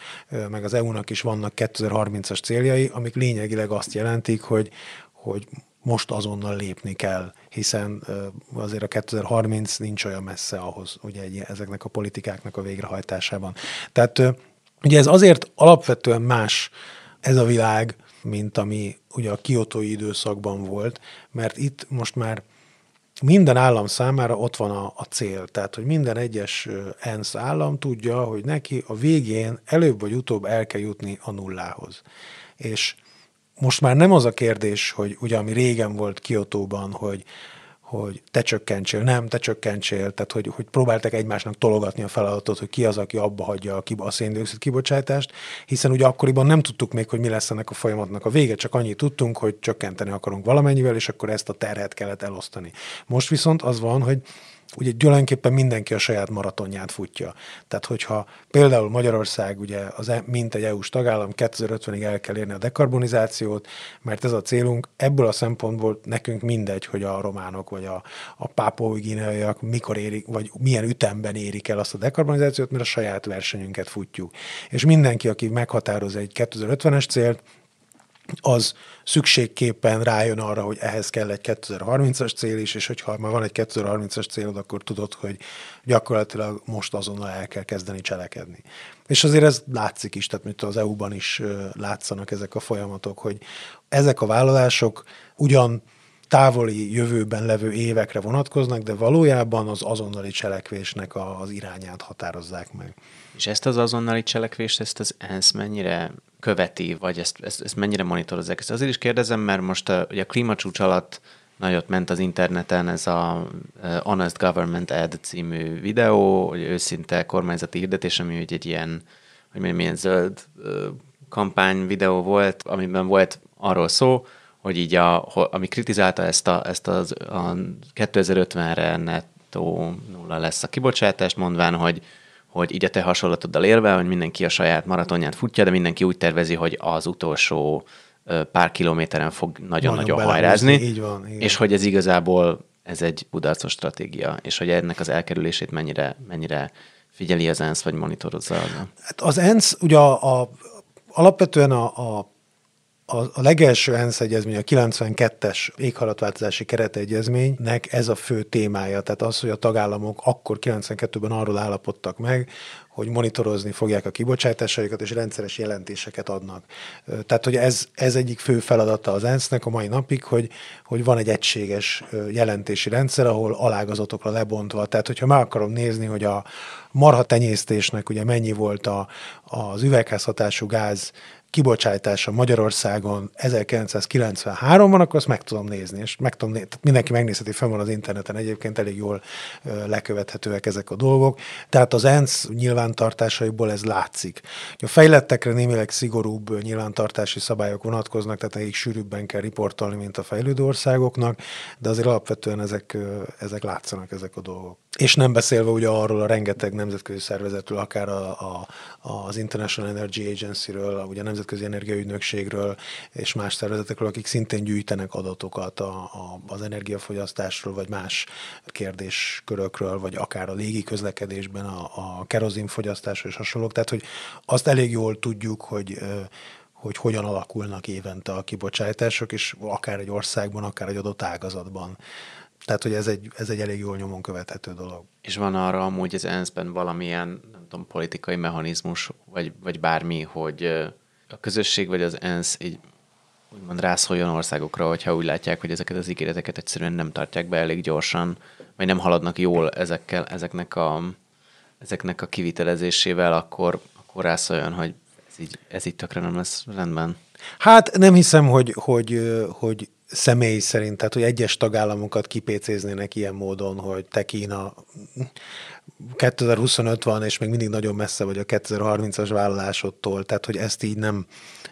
meg az EU-nak is vannak 2030-as céljai, amik lényegileg azt jelentik, hogy, hogy most azonnal lépni kell, hiszen azért a 2030 nincs olyan messze ahhoz, ugye ezeknek a politikáknak a végrehajtásában. Tehát ugye ez azért alapvetően más ez a világ, mint ami ugye a kiotói időszakban volt, mert itt most már minden állam számára ott van a, a cél. Tehát, hogy minden egyes ENSZ állam tudja, hogy neki a végén előbb vagy utóbb el kell jutni a nullához. És most már nem az a kérdés, hogy ugye ami régen volt Kiotóban, hogy hogy te csökkentsél, nem, te csökkentsél, tehát hogy, hogy próbáltak egymásnak tologatni a feladatot, hogy ki az, aki abba hagyja a, a széndiokszid kibocsátást, hiszen ugye akkoriban nem tudtuk még, hogy mi lesz ennek a folyamatnak a vége, csak annyit tudtunk, hogy csökkenteni akarunk valamennyivel, és akkor ezt a terhet kellett elosztani. Most viszont az van, hogy ugye tulajdonképpen mindenki a saját maratonját futja. Tehát, hogyha például Magyarország, ugye az, e, mint egy EU-s tagállam 2050-ig el kell érni a dekarbonizációt, mert ez a célunk, ebből a szempontból nekünk mindegy, hogy a románok vagy a, a pápói gineaiak mikor érik, vagy milyen ütemben érik el azt a dekarbonizációt, mert a saját versenyünket futjuk. És mindenki, aki meghatároz egy 2050-es célt, az szükségképpen rájön arra, hogy ehhez kell egy 2030-as cél is, és hogyha már van egy 2030-as célod, akkor tudod, hogy gyakorlatilag most azonnal el kell kezdeni cselekedni. És azért ez látszik is, tehát mint az EU-ban is látszanak ezek a folyamatok, hogy ezek a vállalások ugyan távoli jövőben levő évekre vonatkoznak, de valójában az azonnali cselekvésnek az irányát határozzák meg. És ezt az azonnali cselekvést, ezt az ENSZ mennyire követi, vagy ezt, ezt, ezt mennyire monitorozzák? Ezt azért is kérdezem, mert most a, ugye a klímacsúcs alatt nagyot ment az interneten ez a Honest Government Ad című videó, hogy őszinte kormányzati hirdetés, ami ugye egy ilyen, hogy mondjam, milyen zöld kampány videó volt, amiben volt arról szó, hogy így a, ami kritizálta ezt, a, ezt az, a 2050-re nettó nulla lesz a kibocsátást, mondván, hogy, hogy így a te hasonlatoddal érve, hogy mindenki a saját maratonját futja, de mindenki úgy tervezi, hogy az utolsó pár kilométeren fog nagyon-nagyon hajrázni, így van, igen. és hogy ez igazából ez egy kudarcos stratégia, és hogy ennek az elkerülését mennyire, mennyire figyeli az ENSZ, vagy monitorozza. Hát az ENSZ ugye a, a, alapvetően a, a a, a legelső ENSZ egyezmény, a 92-es éghajlatváltozási keretegyezménynek ez a fő témája. Tehát az, hogy a tagállamok akkor 92-ben arról állapodtak meg, hogy monitorozni fogják a kibocsátásaikat, és rendszeres jelentéseket adnak. Tehát, hogy ez, ez egyik fő feladata az ENSZ-nek a mai napig, hogy, hogy van egy egységes jelentési rendszer, ahol alágazatokra lebontva. Tehát, hogyha meg akarom nézni, hogy a marha tenyésztésnek ugye mennyi volt a, az üvegházhatású gáz kibocsátása Magyarországon 1993-ban, akkor azt meg tudom nézni, és meg tudom nézni, tehát mindenki megnézheti, fel van az interneten egyébként, elég jól lekövethetőek ezek a dolgok. Tehát az ENSZ nyilvántartásaiból ez látszik. A fejlettekre némileg szigorúbb nyilvántartási szabályok vonatkoznak, tehát nekik sűrűbben kell riportolni, mint a fejlődő országoknak, de azért alapvetően ezek, ezek látszanak ezek a dolgok. És nem beszélve ugye arról a rengeteg nemzetközi szervezetről, akár a, a, az International Energy Agency-ről, ugye a Nemzetközi Energiaügynökségről és más szervezetekről, akik szintén gyűjtenek adatokat a, a, az energiafogyasztásról, vagy más kérdéskörökről, vagy akár a légi közlekedésben a, a kerozinfogyasztásról és hasonlók. Tehát, hogy azt elég jól tudjuk, hogy hogy hogyan alakulnak évente a kibocsátások, és akár egy országban, akár egy adott ágazatban. Tehát, hogy ez egy, ez egy elég jól nyomon követhető dolog. És van arra amúgy az ENSZ-ben valamilyen, nem tudom, politikai mechanizmus, vagy, vagy bármi, hogy a közösség vagy az ENSZ így úgymond rászóljon országokra, hogyha úgy látják, hogy ezeket az ígéreteket egyszerűen nem tartják be elég gyorsan, vagy nem haladnak jól ezekkel, ezeknek a, ezeknek a kivitelezésével, akkor, akkor rászóljon, hogy ez így, ez így tökre nem lesz rendben. Hát nem hiszem, hogy, hogy, hogy személy szerint, tehát hogy egyes tagállamokat kipécéznének ilyen módon, hogy te Kína 2025 van, és még mindig nagyon messze vagy a 2030-as vállalásodtól, tehát hogy ezt így nem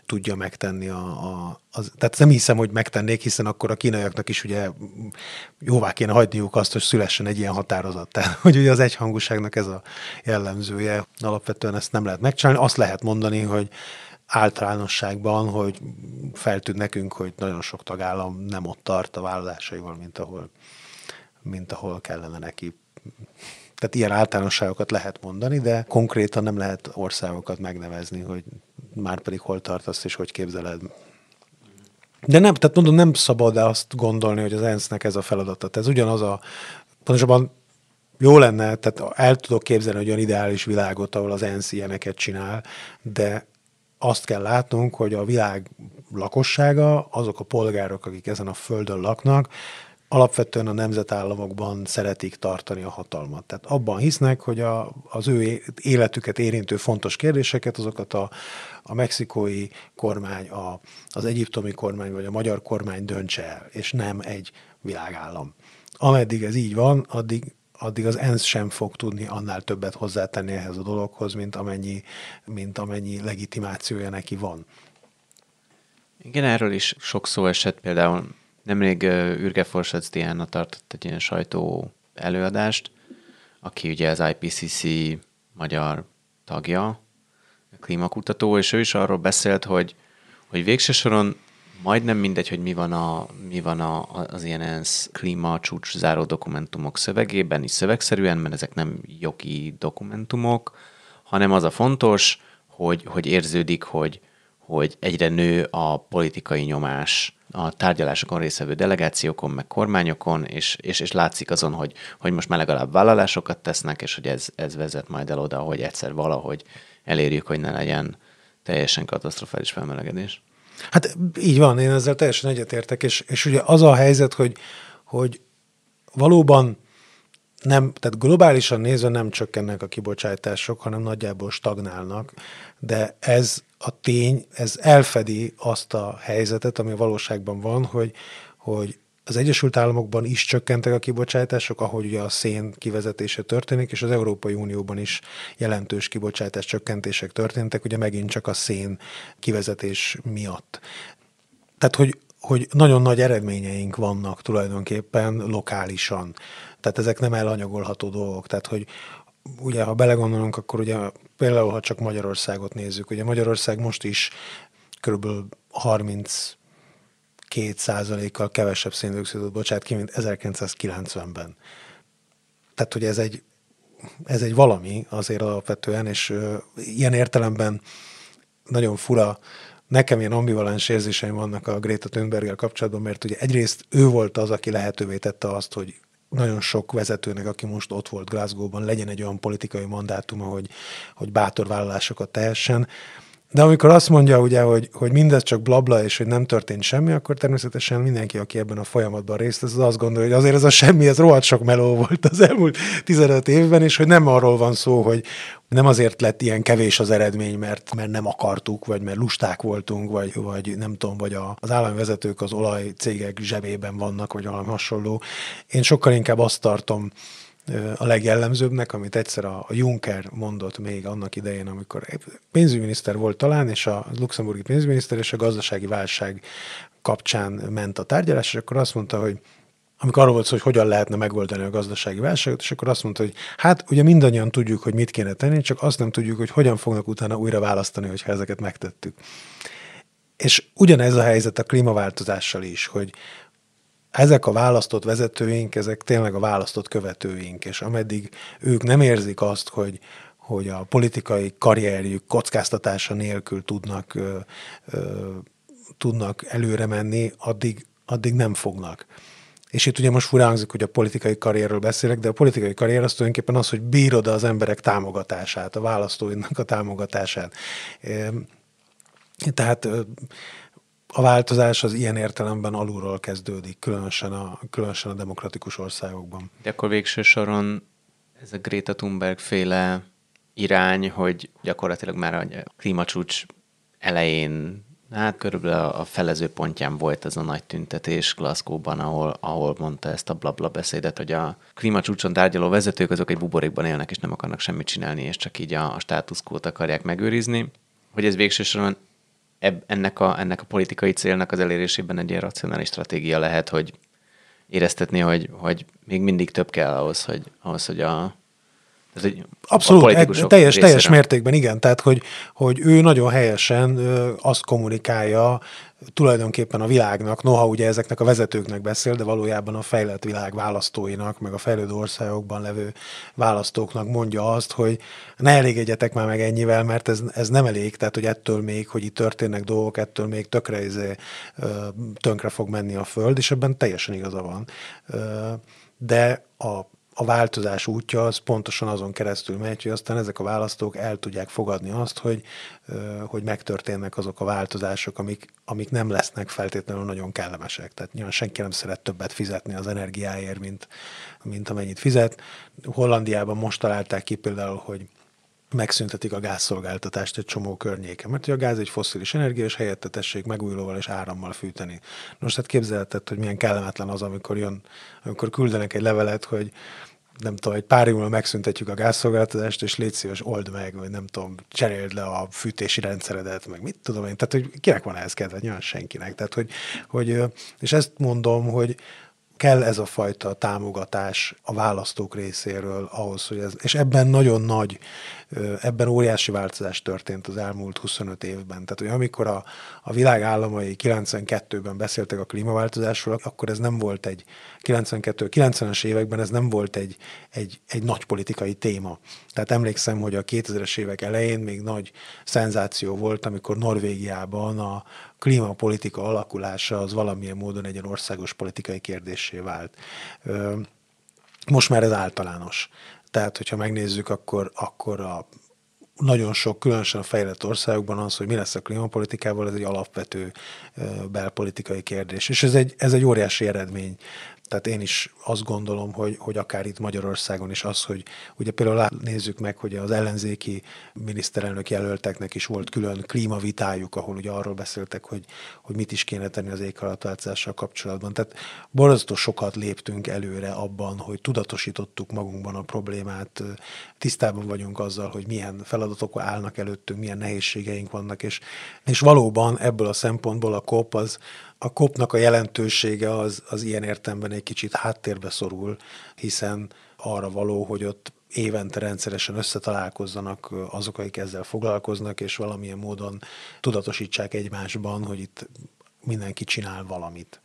tudja megtenni a, a az, tehát nem hiszem, hogy megtennék, hiszen akkor a kínaiaknak is ugye jóvá kéne hagyniuk azt, hogy szülessen egy ilyen határozat. Tehát, hogy ugye az egyhangúságnak ez a jellemzője. Alapvetően ezt nem lehet megcsinálni. Azt lehet mondani, hogy általánosságban, hogy feltűnt nekünk, hogy nagyon sok tagállam nem ott tart a vállalásaival, mint ahol, mint ahol kellene neki. Tehát ilyen általánosságokat lehet mondani, de konkrétan nem lehet országokat megnevezni, hogy már pedig hol tartasz és hogy képzeled. De nem, tehát mondom, nem szabad azt gondolni, hogy az ENSZ-nek ez a feladata. Ez ugyanaz a, pontosabban jó lenne, tehát el tudok képzelni hogy olyan ideális világot, ahol az ENSZ ilyeneket csinál, de azt kell látnunk, hogy a világ lakossága, azok a polgárok, akik ezen a földön laknak, alapvetően a nemzetállamokban szeretik tartani a hatalmat. Tehát abban hisznek, hogy a, az ő életüket érintő fontos kérdéseket, azokat a, a mexikói kormány, a, az egyiptomi kormány vagy a magyar kormány döntse el, és nem egy világállam. Ameddig ez így van, addig addig az ENSZ sem fog tudni annál többet hozzátenni ehhez a dologhoz, mint amennyi, mint amennyi legitimációja neki van. Igen, erről is sok szó esett, például nemrég Ürge Forsac Diana tartott egy ilyen sajtó előadást, aki ugye az IPCC magyar tagja, klímakutató, és ő is arról beszélt, hogy, hogy végső soron majdnem mindegy, hogy mi van, a, mi van a, az ilyen ENSZ klíma csúcs záró dokumentumok szövegében, is szövegszerűen, mert ezek nem jogi dokumentumok, hanem az a fontos, hogy, hogy érződik, hogy, hogy egyre nő a politikai nyomás a tárgyalásokon részvevő delegációkon, meg kormányokon, és, és, és látszik azon, hogy, hogy most már legalább vállalásokat tesznek, és hogy ez, ez vezet majd el oda, hogy egyszer valahogy elérjük, hogy ne legyen teljesen katasztrofális felmelegedés. Hát így van, én ezzel teljesen egyetértek, és, és ugye az a helyzet, hogy, hogy valóban nem, tehát globálisan nézve nem csökkennek a kibocsátások, hanem nagyjából stagnálnak, de ez a tény, ez elfedi azt a helyzetet, ami a valóságban van, hogy, hogy az Egyesült Államokban is csökkentek a kibocsátások, ahogy ugye a szén kivezetése történik, és az Európai Unióban is jelentős kibocsátás csökkentések történtek, ugye megint csak a szén kivezetés miatt. Tehát, hogy, hogy nagyon nagy eredményeink vannak tulajdonképpen lokálisan. Tehát ezek nem elhanyagolható dolgok. Tehát, hogy ugye, ha belegondolunk, akkor ugye például, ha csak Magyarországot nézzük, ugye Magyarország most is körülbelül 30 két százalékkal kevesebb széndiokszidot bocsát ki, mint 1990-ben. Tehát, hogy ez egy, ez egy valami azért alapvetően, és ö, ilyen értelemben nagyon fura, nekem ilyen ambivalens érzéseim vannak a Greta thunberg kapcsolatban, mert ugye egyrészt ő volt az, aki lehetővé tette azt, hogy nagyon sok vezetőnek, aki most ott volt Glasgow-ban, legyen egy olyan politikai mandátuma, hogy, hogy bátor vállalásokat tehessen. De amikor azt mondja, ugye, hogy, hogy mindez csak blabla, és hogy nem történt semmi, akkor természetesen mindenki, aki ebben a folyamatban részt vesz, az azt gondolja, hogy azért ez a semmi, ez rohadt sok meló volt az elmúlt 15 évben, és hogy nem arról van szó, hogy nem azért lett ilyen kevés az eredmény, mert, mert nem akartuk, vagy mert lusták voltunk, vagy, vagy nem tudom, vagy a, az állami vezetők az olajcégek zsebében vannak, vagy valami hasonló. Én sokkal inkább azt tartom, a legjellemzőbbnek, amit egyszer a Juncker mondott még annak idején, amikor pénzügyminiszter volt talán, és a luxemburgi pénzügyminiszter és a gazdasági válság kapcsán ment a tárgyalás, és akkor azt mondta, hogy amikor arról volt szó, hogy hogyan lehetne megoldani a gazdasági válságot, és akkor azt mondta, hogy hát ugye mindannyian tudjuk, hogy mit kéne tenni, csak azt nem tudjuk, hogy hogyan fognak utána újra választani, hogyha ezeket megtettük. És ugyanez a helyzet a klímaváltozással is, hogy, ezek a választott vezetőink, ezek tényleg a választott követőink, és ameddig ők nem érzik azt, hogy, hogy a politikai karrierjük kockáztatása nélkül tudnak, ö, ö, tudnak előre menni, addig, addig nem fognak. És itt ugye most furán hangzik, hogy a politikai karrierről beszélek, de a politikai karrier az tulajdonképpen az, hogy bírod az emberek támogatását, a választóinak a támogatását. Tehát a változás az ilyen értelemben alulról kezdődik, különösen a, különösen a demokratikus országokban. De akkor végső soron ez a Greta Thunberg féle irány, hogy gyakorlatilag már a klímacsúcs elején, hát körülbelül a felező pontján volt ez a nagy tüntetés Glasgow-ban, ahol, ahol mondta ezt a blabla beszédet, hogy a klímacsúcson tárgyaló vezetők azok egy buborékban élnek, és nem akarnak semmit csinálni, és csak így a, a státuszkót akarják megőrizni. Hogy ez végső soron eb, ennek, a, ennek a politikai célnak az elérésében egy ilyen racionális stratégia lehet, hogy éreztetni, hogy, hogy még mindig több kell ahhoz, hogy, ahhoz, hogy a, ez egy Abszolút, egy, teljes, teljes mértékben igen, tehát hogy, hogy ő nagyon helyesen ö, azt kommunikálja tulajdonképpen a világnak, noha ugye ezeknek a vezetőknek beszél, de valójában a fejlett világ választóinak, meg a fejlődő országokban levő választóknak mondja azt, hogy ne elégedjetek már meg ennyivel, mert ez, ez nem elég, tehát hogy ettől még, hogy itt történnek dolgok, ettől még tökre izé, tönkre fog menni a föld, és ebben teljesen igaza van. De a a változás útja az pontosan azon keresztül megy, hogy aztán ezek a választók el tudják fogadni azt, hogy, hogy megtörténnek azok a változások, amik, amik nem lesznek feltétlenül nagyon kellemesek. Tehát nyilván senki nem szeret többet fizetni az energiáért, mint, mint amennyit fizet. Hollandiában most találták ki például, hogy megszüntetik a gázszolgáltatást egy csomó környéken, mert a gáz egy foszilis energia, és helyette tessék megújulóval és árammal fűteni. Most hát képzelheted, hogy milyen kellemetlen az, amikor jön, amikor küldenek egy levelet, hogy nem tudom, egy pár évvel megszüntetjük a gázszolgáltatást, és légy szíves, old meg, vagy nem tudom, cseréld le a fűtési rendszeredet, meg mit tudom én. Tehát, hogy kinek van ehhez kedve? Nyilván senkinek. Tehát, hogy, hogy, és ezt mondom, hogy, kell ez a fajta támogatás a választók részéről ahhoz, hogy ez, és ebben nagyon nagy, ebben óriási változás történt az elmúlt 25 évben. Tehát, hogy amikor a, a világ államai 92-ben beszéltek a klímaváltozásról, akkor ez nem volt egy 92 90-es években ez nem volt egy, egy, egy nagy politikai téma. Tehát emlékszem, hogy a 2000-es évek elején még nagy szenzáció volt, amikor Norvégiában a, klímapolitika alakulása az valamilyen módon egy országos politikai kérdésé vált. Most már ez általános. Tehát, hogyha megnézzük, akkor, akkor a nagyon sok, különösen a fejlett országokban az, hogy mi lesz a klímapolitikával, ez egy alapvető belpolitikai kérdés. És ez egy, ez egy óriási eredmény tehát én is azt gondolom, hogy, hogy akár itt Magyarországon is az, hogy ugye például nézzük meg, hogy az ellenzéki miniszterelnök jelölteknek is volt külön klímavitájuk, ahol ugye arról beszéltek, hogy, hogy mit is kéne tenni az éghajlatváltozással kapcsolatban. Tehát borzasztó sokat léptünk előre abban, hogy tudatosítottuk magunkban a problémát, tisztában vagyunk azzal, hogy milyen feladatok állnak előttünk, milyen nehézségeink vannak, és, és valóban ebből a szempontból a COP az, a kopnak a jelentősége az, az ilyen értemben egy kicsit háttérbe szorul, hiszen arra való, hogy ott évente rendszeresen összetalálkozzanak azok, akik ezzel foglalkoznak, és valamilyen módon tudatosítsák egymásban, hogy itt mindenki csinál valamit.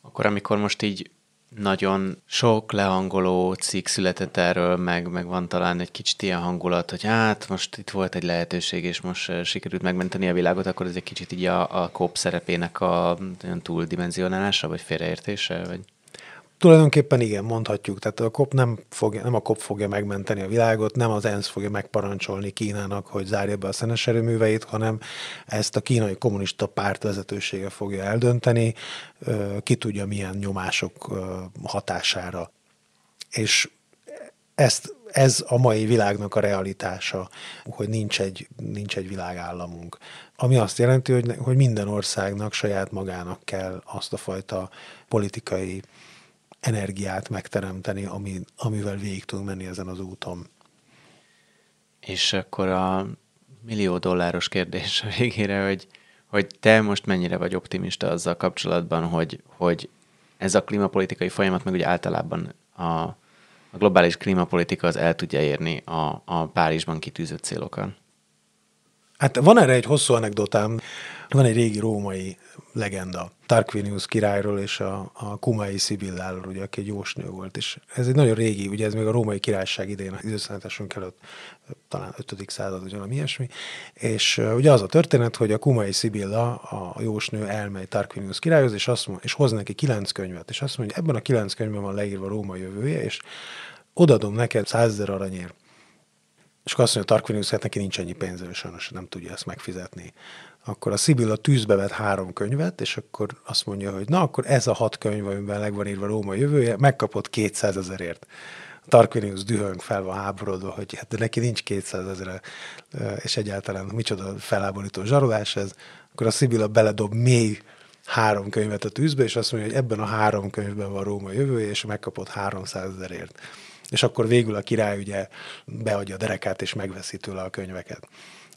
Akkor amikor most így nagyon sok lehangoló cikk született erről, meg, meg van talán egy kicsit ilyen hangulat, hogy hát most itt volt egy lehetőség, és most eh, sikerült megmenteni a világot, akkor ez egy kicsit így a, a kóp szerepének a túldimenzionálása, vagy félreértése, vagy... Tulajdonképpen igen, mondhatjuk. Tehát a COP nem, fogja, nem a COP fogja megmenteni a világot, nem az ENSZ fogja megparancsolni Kínának, hogy zárja be a szenes erőműveit, hanem ezt a kínai kommunista párt vezetősége fogja eldönteni, ki tudja milyen nyomások hatására. És ezt, ez a mai világnak a realitása, hogy nincs egy, nincs egy világállamunk. Ami azt jelenti, hogy, hogy minden országnak saját magának kell azt a fajta politikai energiát megteremteni, ami, amivel végig tudunk menni ezen az úton. És akkor a millió dolláros kérdés a végére, hogy, hogy te most mennyire vagy optimista azzal kapcsolatban, hogy, hogy ez a klímapolitikai folyamat, meg ugye általában a, a globális klímapolitika az el tudja érni a, a Párizsban kitűzött célokat? Hát van erre egy hosszú anekdotám. Van egy régi római legenda Tarquinius királyról és a, a Kumai Szibilláról, ugye, aki egy jósnő volt. És ez egy nagyon régi, ugye ez még a római királyság idején, az időszállításunk előtt, talán 5. század, vagy valami ilyesmi. És uh, ugye az a történet, hogy a Kumai Szibilla, a jósnő elmegy Tarquinius királyhoz, és, azt mond, és hoz neki kilenc könyvet, és azt mondja, hogy ebben a kilenc könyvben van leírva Róma jövője, és odadom neked százezer aranyért. És akkor azt mondja, Tarquinius, hát neki nincs ennyi pénze, sajnos nem tudja ezt megfizetni akkor a Szibilla tűzbe vett három könyvet, és akkor azt mondja, hogy na, akkor ez a hat könyv, amiben legvan írva Róma jövője, megkapott 200 ezerért. Tarquinius dühöng fel van háborodva, hogy hát de neki nincs 200 ezer, és egyáltalán micsoda feláborító zsarolás ez, akkor a Szibilla beledob még három könyvet a tűzbe, és azt mondja, hogy ebben a három könyvben van Róma jövője, és megkapott 300 ezerért. És akkor végül a király ugye beadja a derekát, és megveszi tőle a könyveket.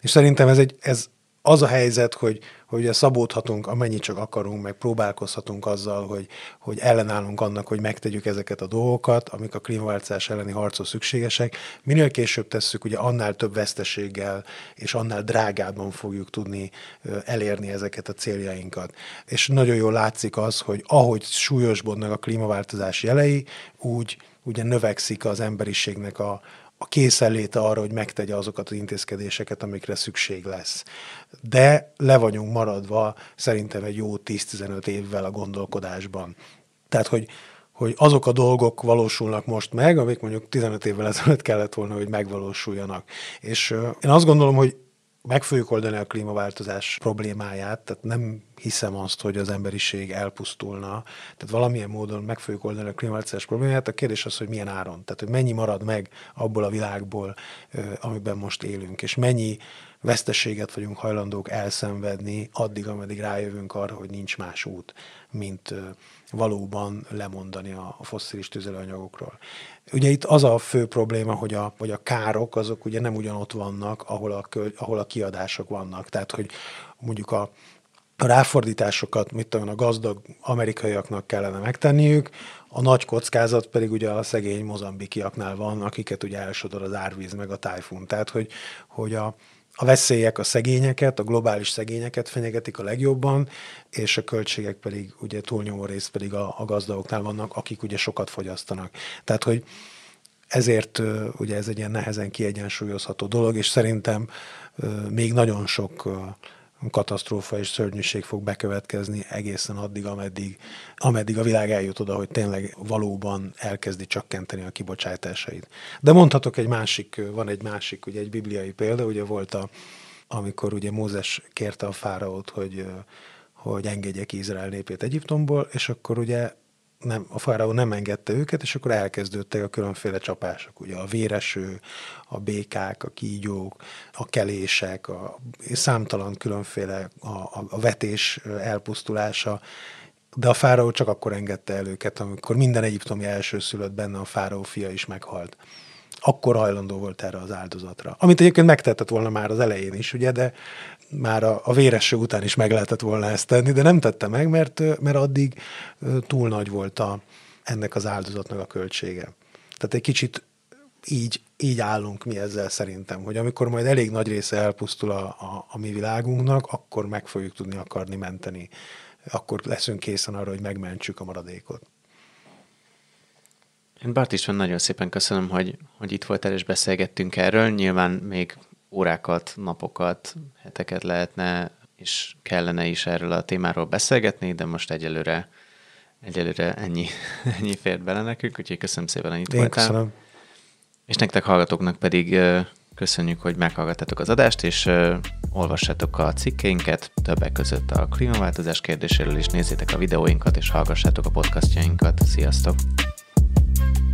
És szerintem ez, egy, ez az a helyzet, hogy, hogy szabódhatunk, amennyit csak akarunk, meg próbálkozhatunk azzal, hogy, hogy ellenállunk annak, hogy megtegyük ezeket a dolgokat, amik a klímaváltozás elleni harcos szükségesek. Minél később tesszük, ugye annál több veszteséggel és annál drágábban fogjuk tudni elérni ezeket a céljainkat. És nagyon jól látszik az, hogy ahogy súlyosbodnak a klímaváltozás jelei, úgy ugye növekszik az emberiségnek a, a készenléte arra, hogy megtegye azokat az intézkedéseket, amikre szükség lesz. De le vagyunk maradva szerintem egy jó 10-15 évvel a gondolkodásban. Tehát, hogy, hogy azok a dolgok valósulnak most meg, amik mondjuk 15 évvel ezelőtt kellett volna, hogy megvalósuljanak. És én azt gondolom, hogy meg fogjuk oldani a klímaváltozás problémáját, tehát nem hiszem azt, hogy az emberiség elpusztulna, tehát valamilyen módon meg fogjuk oldani a klímaváltozás problémáját. A kérdés az, hogy milyen áron, tehát hogy mennyi marad meg abból a világból, amiben most élünk, és mennyi veszteséget vagyunk hajlandók elszenvedni addig, ameddig rájövünk arra, hogy nincs más út, mint valóban lemondani a, fosszilis tüzelőanyagokról. Ugye itt az a fő probléma, hogy a, hogy a károk azok ugye nem ugyanott vannak, ahol a, ahol a kiadások vannak. Tehát, hogy mondjuk a, a ráfordításokat, mit tudom, a gazdag amerikaiaknak kellene megtenniük, a nagy kockázat pedig ugye a szegény mozambikiaknál van, akiket ugye elsodor az árvíz meg a tájfun. Tehát, hogy, hogy a, a veszélyek a szegényeket, a globális szegényeket fenyegetik a legjobban, és a költségek pedig ugye túlnyomó részt pedig a, a gazdagoknál vannak, akik ugye sokat fogyasztanak. Tehát, hogy ezért ugye ez egy ilyen nehezen kiegyensúlyozható dolog, és szerintem még nagyon sok katasztrófa és szörnyűség fog bekövetkezni egészen addig, ameddig, ameddig a világ eljut oda, hogy tényleg valóban elkezdi csökkenteni a kibocsátásait. De mondhatok egy másik, van egy másik, ugye egy bibliai példa, ugye volt a, amikor ugye Mózes kérte a fáraót, hogy, hogy engedjek Izrael népét Egyiptomból, és akkor ugye nem, a fáraó nem engedte őket, és akkor elkezdődtek a különféle csapások, ugye a véreső, a békák, a kígyók, a kelések, a számtalan különféle a, a, a vetés elpusztulása, de a fáraó csak akkor engedte el őket, amikor minden egyiptomi elsőszülött benne a fáraó fia is meghalt akkor hajlandó volt erre az áldozatra. Amit egyébként megtehetett volna már az elején is, ugye, de már a, a véresső után is meg lehetett volna ezt tenni, de nem tette meg, mert, mert addig túl nagy volt a, ennek az áldozatnak a költsége. Tehát egy kicsit így, így állunk mi ezzel szerintem, hogy amikor majd elég nagy része elpusztul a, a, a mi világunknak, akkor meg fogjuk tudni akarni menteni. Akkor leszünk készen arra, hogy megmentsük a maradékot. Én Bart István nagyon szépen köszönöm, hogy, hogy itt voltál és beszélgettünk erről. Nyilván még órákat, napokat, heteket lehetne és kellene is erről a témáról beszélgetni, de most egyelőre, egyelőre ennyi, ennyi fért bele nekünk, úgyhogy köszönöm szépen, hogy itt Én voltál. Köszönöm. És nektek hallgatóknak pedig köszönjük, hogy meghallgattatok az adást, és olvassátok a cikkeinket, többek között a klímaváltozás kérdéséről is, nézzétek a videóinkat, és hallgassátok a podcastjainkat. Sziasztok! thank you